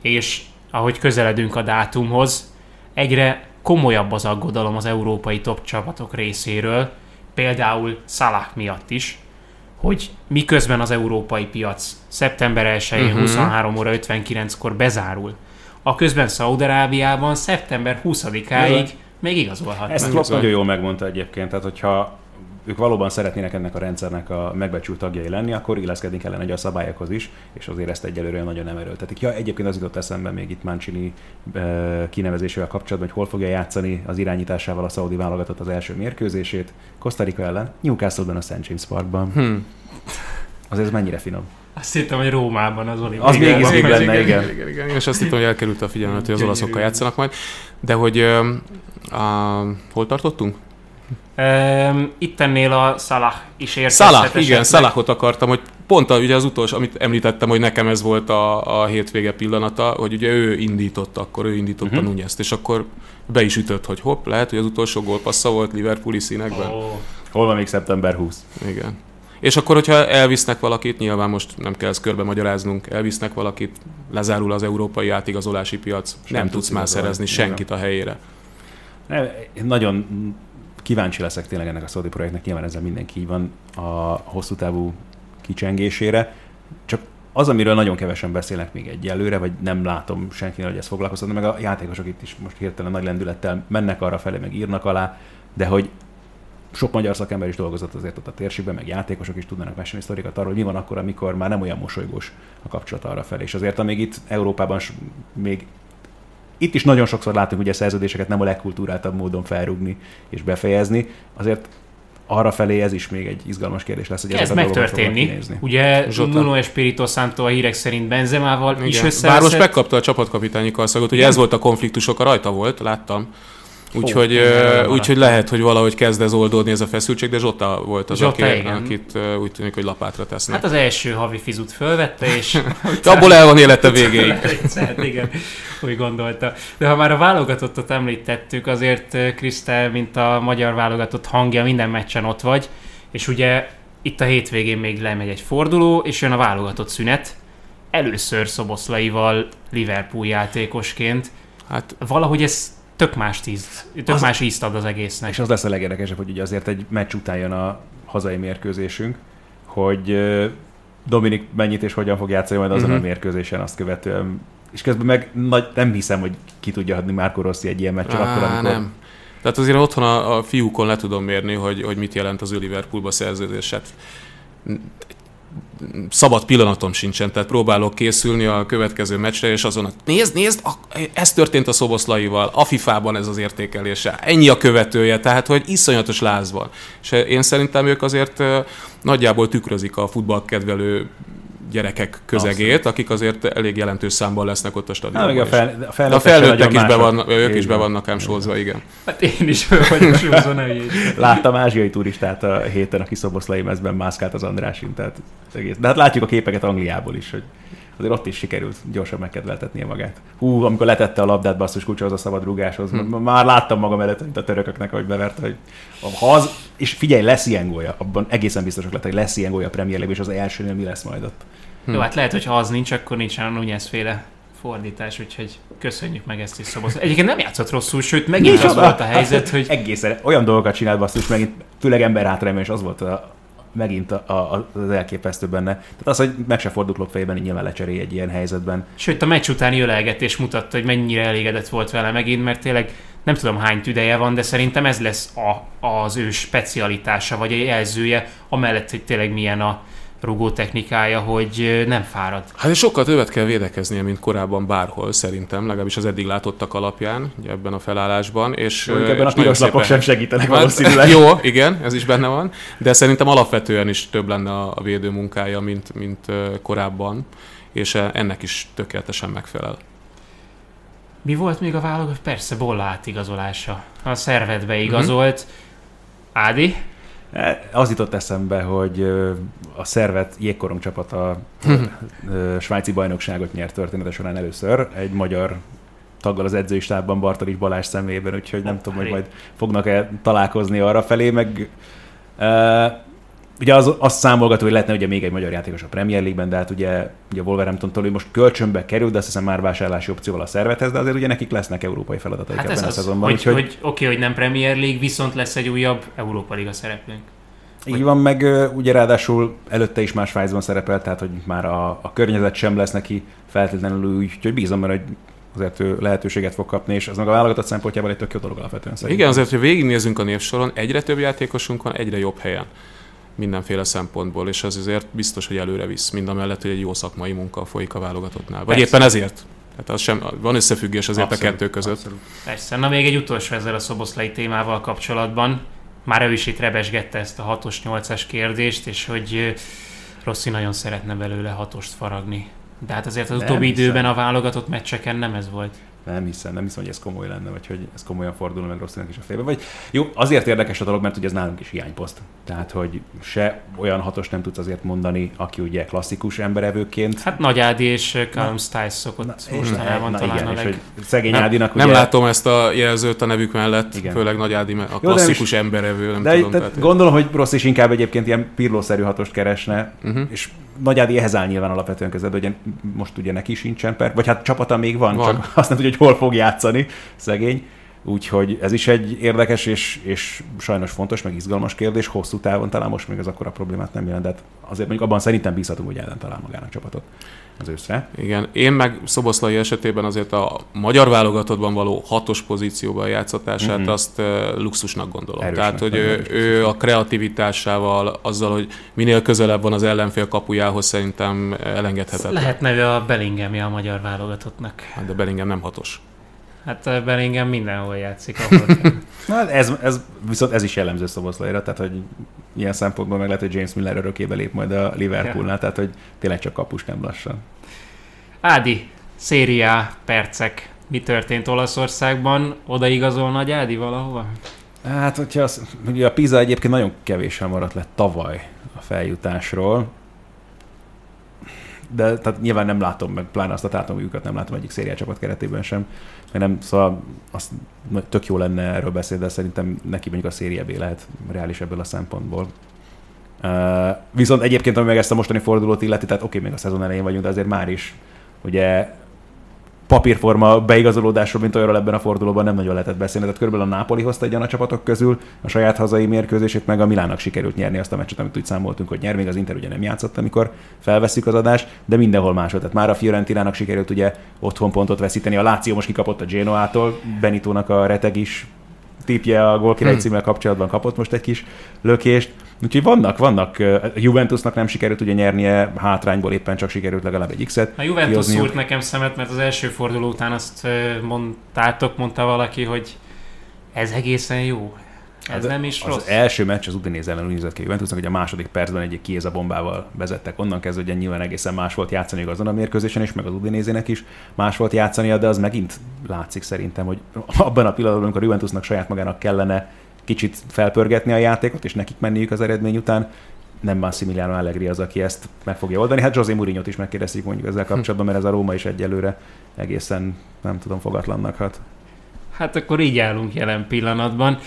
Speaker 2: és ahogy közeledünk a dátumhoz, egyre komolyabb az aggodalom az európai top csapatok részéről, például Salah miatt is, hogy miközben az európai piac szeptember 1-én
Speaker 3: Mhm.
Speaker 2: 23 óra 59-kor bezárul, a közben Szaudarábiában szeptember 20-áig még igazolhatnak.
Speaker 4: Ezt Klopp nagyon jól megmondta egyébként, tehát hogyha ők valóban szeretnének ennek a rendszernek a megbecsült tagjai lenni, akkor illeszkedni kellene egy a szabályokhoz is, és azért ezt egyelőre nagyon nem erőltetik. Ja, egyébként az jutott eszembe még itt Mancini eh, kinevezésével kapcsolatban, hogy hol fogja játszani az irányításával a szaudi válogatott az első mérkőzését. Costa Rica ellen, Newcastle-ben a St. James Parkban.
Speaker 3: Hm.
Speaker 4: Azért ez mennyire finom.
Speaker 2: Azt hittem, hogy Rómában az olimpiai.
Speaker 4: Az még izgébb lenne, igen.
Speaker 3: igen, igen. Én is azt hittem, hogy elkerült a figyelmet, hogy az olaszokkal játszanak majd. De hogy ö, a, hol tartottunk?
Speaker 2: Itt ennél a Salah is érkezhet
Speaker 3: Salah, igen,
Speaker 2: esetleg.
Speaker 3: Salahot akartam, hogy pont a, ugye az utolsó, amit említettem, hogy nekem ez volt a, a hétvége pillanata, hogy ugye ő indított akkor, ő indította uh-huh. Nunez-t, és akkor be is ütött, hogy hopp, lehet, hogy az utolsó gólpassza volt Liverpooli színekben. Oh.
Speaker 4: Hol van még szeptember 20?
Speaker 3: Igen. És akkor, hogyha elvisznek valakit, nyilván most nem kell ezt körbe magyaráznunk, elvisznek valakit, lezárul az európai átigazolási piac, nem,
Speaker 4: nem
Speaker 3: nem
Speaker 4: tudsz
Speaker 3: már szerezni
Speaker 4: Igen.
Speaker 3: senkit a helyére.
Speaker 4: Nem, nagyon kíváncsi leszek tényleg ennek a Saudi projektnek, nyilván ezzel mindenki így van a hosszú távú kicsengésére. Csak az, amiről nagyon kevesen beszélnek még egyelőre, vagy nem látom senkinek, hogy ez foglalkoztatna, meg a játékosok itt is most hirtelen nagy lendülettel mennek arra felé, meg írnak alá, de hogy sok magyar szakember is dolgozott azért ott a térségben, meg játékosok is tudnának mesélni sztorikat arról, hogy mi van akkor, amikor már nem olyan mosolygós a kapcsolat arra felé. És azért, amíg itt Európában még itt is nagyon sokszor látunk ugye szerződéseket nem a legkultúráltabb módon felrúgni és befejezni, azért arra felé ez is még egy izgalmas kérdés lesz, hogy fognak
Speaker 2: megtörténni. Ugye. Nuno Espirito Santo a hírek szerint Benzemával is
Speaker 3: Igen.
Speaker 2: összeveszett.
Speaker 3: Bár most megkapta a csapatkapitányi karszagot, ugye ez volt a konfliktusok, a rajta volt, láttam. Úgyhogy,
Speaker 2: maradtam.
Speaker 3: úgyhogy lehet, hogy valahogy kezd ez oldódni ez a feszültség, de Zsota volt az,
Speaker 2: Zsota,
Speaker 3: aki,
Speaker 2: igen.
Speaker 3: akit úgy tűnik, hogy lapátra tesznek.
Speaker 2: Hát az első havi fizut fölvette, és (laughs)
Speaker 3: Abból el van élete végéig. (laughs)
Speaker 2: Hát igen, úgy gondolta. De ha már a válogatottat említettük, azért Krisztel, mint a magyar válogatott hangja, minden meccsen ott vagy, és ugye itt a hétvégén még lemegy egy forduló, és jön a válogatott szünet. Először Szoboszlaival Liverpool játékosként.
Speaker 3: Hát
Speaker 2: Valahogy ez tök más, tíz, tök
Speaker 4: Az-
Speaker 2: más ízt ad az egésznek.
Speaker 4: És az lesz a legérdekesebb, hogy ugye azért egy meccs után jön a hazai mérkőzésünk, hogy Dominik mennyit és hogyan fog játszani majd azon
Speaker 3: Mhm.
Speaker 4: a mérkőzésen azt követően. És közben meg nagy, nem hiszem, hogy ki tudja adni Márko Rossi egy ilyen meccsen akkor, amikor
Speaker 3: nem. Tehát azért otthon a, a fiúkon le tudom mérni, hogy, hogy mit jelent az ő Liverpoolba szerződéset. Szabad pillanatom sincsen, tehát próbálok készülni a következő meccsre, és azon, hogy nézd, nézd, ez történt a Szoboszlaival, a FIFA-ban ez az értékelése, ennyi a követője, tehát hogy iszonyatos láz van. És én szerintem ők azért nagyjából tükrözik a futballkedvelő gyerekek közegét,
Speaker 4: Abszolút.
Speaker 3: akik azért elég jelentős számban lesznek ott a stadionban.
Speaker 4: meg a, fel, a
Speaker 3: De a
Speaker 4: felnőttek,
Speaker 3: felnőttek is be,
Speaker 4: van,
Speaker 3: van, ők is be vannak ám sózva, igen.
Speaker 2: Hát én is föl vagyok sózva, ne.
Speaker 4: Láttam ázsiai turistát a héten, aki szoboszlai mezben mászkált az Andrásin, tehát az egész. De hát látjuk a képeket Angliából is, hogy azért ott is sikerült gyorsan megkedveltetnie magát. Hú, amikor letette a labdát basszus kulcshoz a szabad rugáshoz, hm. már láttam magam előtt, mint a törököknek, hogy beverte, hogy ha az, és figyelj, lesz ilyen gólya, abban egészen biztosak lettek, hogy lesz ilyen gólya a Premier League, és az elsőnél mi lesz majd ott.
Speaker 2: Jó, hát lehet, hogy ha az nincs, akkor nincsen a Nunez féle fordítás, úgyhogy köszönjük meg ezt is Szobosz. Egyébként nem játszott rosszul, sőt megint az
Speaker 4: Micsoda?
Speaker 2: volt a helyzet, hogy
Speaker 4: Egészen olyan dolgokat csinált basszus, megint főleg ember hátrányban, és az volt a, megint a, a, az elképesztő benne. Tehát az, hogy meg se fordult Klopp fejében, nyilván lecserélj egy ilyen helyzetben.
Speaker 2: Sőt, a meccs utáni ölelgetés mutatta, hogy mennyire elégedett volt vele megint, mert tényleg nem tudom hány tüdeje van, de szerintem ez lesz a, az ő specialitása, vagy a jelzője, amellett, hogy tényleg milyen a rugó technikája, hogy nem fárad.
Speaker 3: Hát és sokkal többet kell védekeznie, mint korábban bárhol, szerintem, legalábbis az eddig látottak alapján, ugye ebben a felállásban. És,
Speaker 4: Mondjuk ebben a
Speaker 3: és
Speaker 4: piros
Speaker 3: nagyon
Speaker 4: lapok sem segítenek
Speaker 3: Hát,
Speaker 4: valószínűleg. (laughs)
Speaker 3: Jó, igen, ez is benne van, de szerintem alapvetően is több lenne a a védő munkája, mint, mint korábban, és e- ennek is tökéletesen megfelel.
Speaker 2: Mi volt még a válogatott? Persze, Bolla átigazolása. A szervedbe igazolt. Ádi?
Speaker 4: E, Az jutott eszembe, hogy a szervet jégkorong csapata svájci bajnokságot nyert története során először. Egy magyar taggal az edzői stábban Bartalis Balázs személyében, úgyhogy nem tudom, hogy majd fognak-e találkozni arra felé, meg ugye az, azt számolgató, hogy lehetne ugye még egy magyar játékos a Premier League-ben, de hát ugye, ugye a Wolverhampton-tól most kölcsönbe kerül, de azt hiszem már vásárlási opcióval a szervethez, de azért ugye nekik lesznek európai feladataik
Speaker 2: Hát
Speaker 4: ebben
Speaker 2: ez
Speaker 4: a
Speaker 2: az,
Speaker 4: szezonban.
Speaker 2: hogy,
Speaker 4: úgyhogy-
Speaker 2: hogy oké, hogy nem Premier League, viszont lesz egy újabb Európa Liga szereplőnk.
Speaker 4: Így van, meg ugye ráadásul előtte is más Svájcban szerepelt, tehát hogy már a, a környezet sem lesz neki feltétlenül úgy, úgyhogy bízom benne, hogy azért ő lehetőséget fog kapni, és az meg a válogatott szempontjából egy tök jó dolog alapvetően szerintem.
Speaker 3: Igen, azért, hogy végignézzünk a névsoron, egyre több játékosunk van, egyre jobb helyen mindenféle szempontból, és ez azért biztos, hogy előre visz, mind a mellett, hogy egy jó szakmai munka folyik a válogatottnál. Vagy
Speaker 2: Persze.
Speaker 3: éppen ezért. Tehát az sem, van összefüggés azért
Speaker 4: Abszolút,
Speaker 3: a kettő között.
Speaker 4: abszolút.
Speaker 2: Persze. Na még egy utolsó ezzel a szoboszlai témával kapcsolatban. Már ő is itt rebesgette ezt a 6-os, 8-as kérdést, és hogy Rossi nagyon szeretne belőle hatost faragni. De hát azért az
Speaker 4: Nem
Speaker 2: utóbbi
Speaker 4: hiszem.
Speaker 2: időben a válogatott meccseken nem ez volt.
Speaker 4: Nem hiszem, nem hiszem, hogy ez komoly lenne, vagy hogy ez komolyan fordulna meg Rosszinak is a fejbe. Vagy jó, azért érdekes a dolog, mert ugye ez nálunk is hiányposzt. Tehát, hogy se olyan hatos nem tudsz azért mondani, aki ugye klasszikus emberevőként.
Speaker 2: Hát Nagy Ádi és ö, Callum Stiles szokott
Speaker 4: és-
Speaker 2: mostanában
Speaker 4: na
Speaker 2: talán
Speaker 4: igen,
Speaker 2: a
Speaker 4: és
Speaker 2: leg...
Speaker 4: hogy szegény
Speaker 3: Nem,
Speaker 4: Ádinak
Speaker 3: nem
Speaker 4: ugye,
Speaker 3: látom ezt a jelzőt a nevük mellett,
Speaker 4: Igen.
Speaker 3: Főleg Nagy Ádi, mert a
Speaker 4: de nem
Speaker 3: klasszikus
Speaker 4: is-
Speaker 3: emberevő, nem
Speaker 4: De
Speaker 3: tudom.
Speaker 4: tehát gondolom, hogy Rossz is inkább egyébként ilyen pirlószerű hatost keresne,
Speaker 3: Uh-huh.
Speaker 4: és Nagy Ádi ehhez áll nyilván alapvetően közel, ugye most ugye neki sincsen per, vagy hát csapata még van,
Speaker 3: Van.
Speaker 4: csak azt nem tudja, hogy hol fog játszani, szegény. Úgyhogy ez is egy érdekes és, és sajnos fontos, meg izgalmas kérdés. Hosszú távon talán most még az akkora problémát nem jelent, de azért mondjuk abban szerintem bízhatunk, hogy ellen talál magának csapatot az őszre.
Speaker 3: Igen, én meg Szoboszlai esetében azért a magyar válogatottban való hatos pozícióban játszatását
Speaker 4: Mhm.
Speaker 3: mm-hmm. azt uh, luxusnak gondolom.
Speaker 4: Erősnek,
Speaker 3: Tehát, hogy ő, ő a kreativitásával, azzal, hogy minél közelebb van az ellenfél kapujához, szerintem elengedhetetlen.
Speaker 2: Lehetne ő a Bellinghamja a magyar válogatottnak.
Speaker 3: Hát De Bellingham nem hatos.
Speaker 2: Hát ö, Bellingham mindenhol játszik, ahol kell. (laughs)
Speaker 4: Na, ez, ez, viszont ez is jellemző Szoboszlaira, tehát hogy ilyen szempontból meg lehet, hogy James Miller örökébe lép majd a Liverpoolnál, tehát hogy tényleg csak kapus nem lassan.
Speaker 2: Ádi, szériá, percek. Mi történt Olaszországban? Oda igazol Nagy Ádi valahova?
Speaker 4: Hát, hogyha az, ugye a Pisa egyébként nagyon kevésen maradt le tavaly a feljutásról, de tehát nyilván nem látom meg, pláne azt a tátomjukat nem látom egyik szériácsapat keretében sem, meg nem, szóval azt tök jó lenne erről beszélni, de szerintem neki mondjuk a széria B lehet reális ebből a szempontból. Uh, viszont egyébként, ami meg ezt a mostani fordulót illeti, tehát oké, még a szezon elején vagyunk, de azért már is ugye papírforma beigazolódásról, mint olyanról ebben a fordulóban nem nagyon lehetett beszélni. Tehát körülbelül a Napoli hozta egy a csapatok közül a saját hazai mérkőzését, meg a Milánnak sikerült nyerni azt a meccset, amit úgy számoltunk, hogy nyer, még az Inter ugye nem játszott, amikor felveszik az adást, de mindenhol máshol. Tehát már a Fiorentinának sikerült ugye otthon pontot veszíteni, a Láció most kikapott a Genoától, Benitónak a reteg is tipje a gólkirály
Speaker 3: Hmm.
Speaker 4: címmel kapcsolatban kapott most egy kis lökést. Úgyhogy vannak, vannak. A Juventusnak nem sikerült ugye nyernie, hátrányból éppen csak sikerült legalább egy X-et.
Speaker 2: A Juventus
Speaker 4: kihozniuk.
Speaker 2: szúrt nekem szemet, mert az első forduló után azt mondtátok, mondta valaki, hogy ez egészen jó. Ez nem is
Speaker 4: Hát az
Speaker 2: rossz.
Speaker 4: első meccs az Udinese ellen úgy nézett ki Juventusnak, hogy a második percben egy Kieza bombával vezettek. Onnan kezdve ugye nyilván egészen más volt játszani azon a mérkőzésen is, meg az Udinézének is más volt játszania, de az megint látszik szerintem, hogy abban a pillanatban, amikor a Juventusnak saját magának kellene kicsit felpörgetni a játékot, és nekik menniük az eredmény után, nem Massimiliano Allegri az, aki ezt meg fogja oldani. Hát José Mourinho-t is megkérdezték mondjuk ezzel kapcsolatban, mert ez a Róma is egyelőre egészen, nem tudom, fogatlannak hat.
Speaker 2: Hát akkor így állunk jelen pillanatban.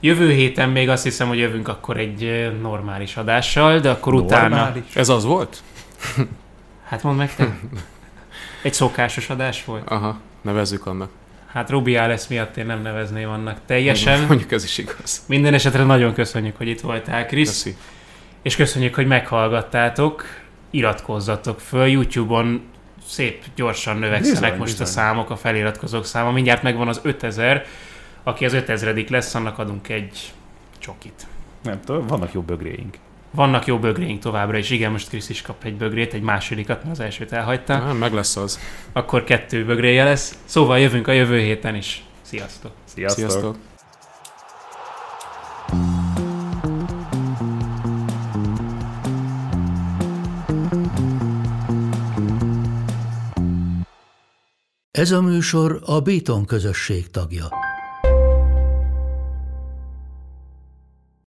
Speaker 2: Jövő héten még azt hiszem, hogy jövünk akkor egy normális adással, de akkor utána...
Speaker 4: Normális.
Speaker 3: Ez az volt?
Speaker 2: Hát mondd meg te. Egy szokásos adás volt?
Speaker 3: Aha, nevezzük annak.
Speaker 2: Hát Rubi lesz miatt én nem nevezném annak teljesen.
Speaker 3: Mondjuk ez is igaz.
Speaker 2: Minden esetre nagyon köszönjük, hogy itt voltál, Krisz. És köszönjük, hogy meghallgattátok. Iratkozzatok föl YouTube-on, szép gyorsan növekszenek
Speaker 4: Bizony,
Speaker 2: most
Speaker 4: bizony.
Speaker 2: a számok, a feliratkozók száma. Mindjárt megvan az 5000. Aki az 5000 lesz, annak adunk egy csokit.
Speaker 4: Nem tudom, vannak jó bögréink.
Speaker 2: Vannak jó bögréink továbbra is. Igen, most Krisz is kap egy bögrét, egy másodikat, mert az elsőt elhagyta.
Speaker 3: Ah, meg lesz az.
Speaker 2: Akkor kettő bögréje lesz. Szóval jövünk a jövő héten is. Sziasztok!
Speaker 4: Sziasztok!
Speaker 3: Sziasztok.
Speaker 1: Ez a műsor a Béton közösség tagja.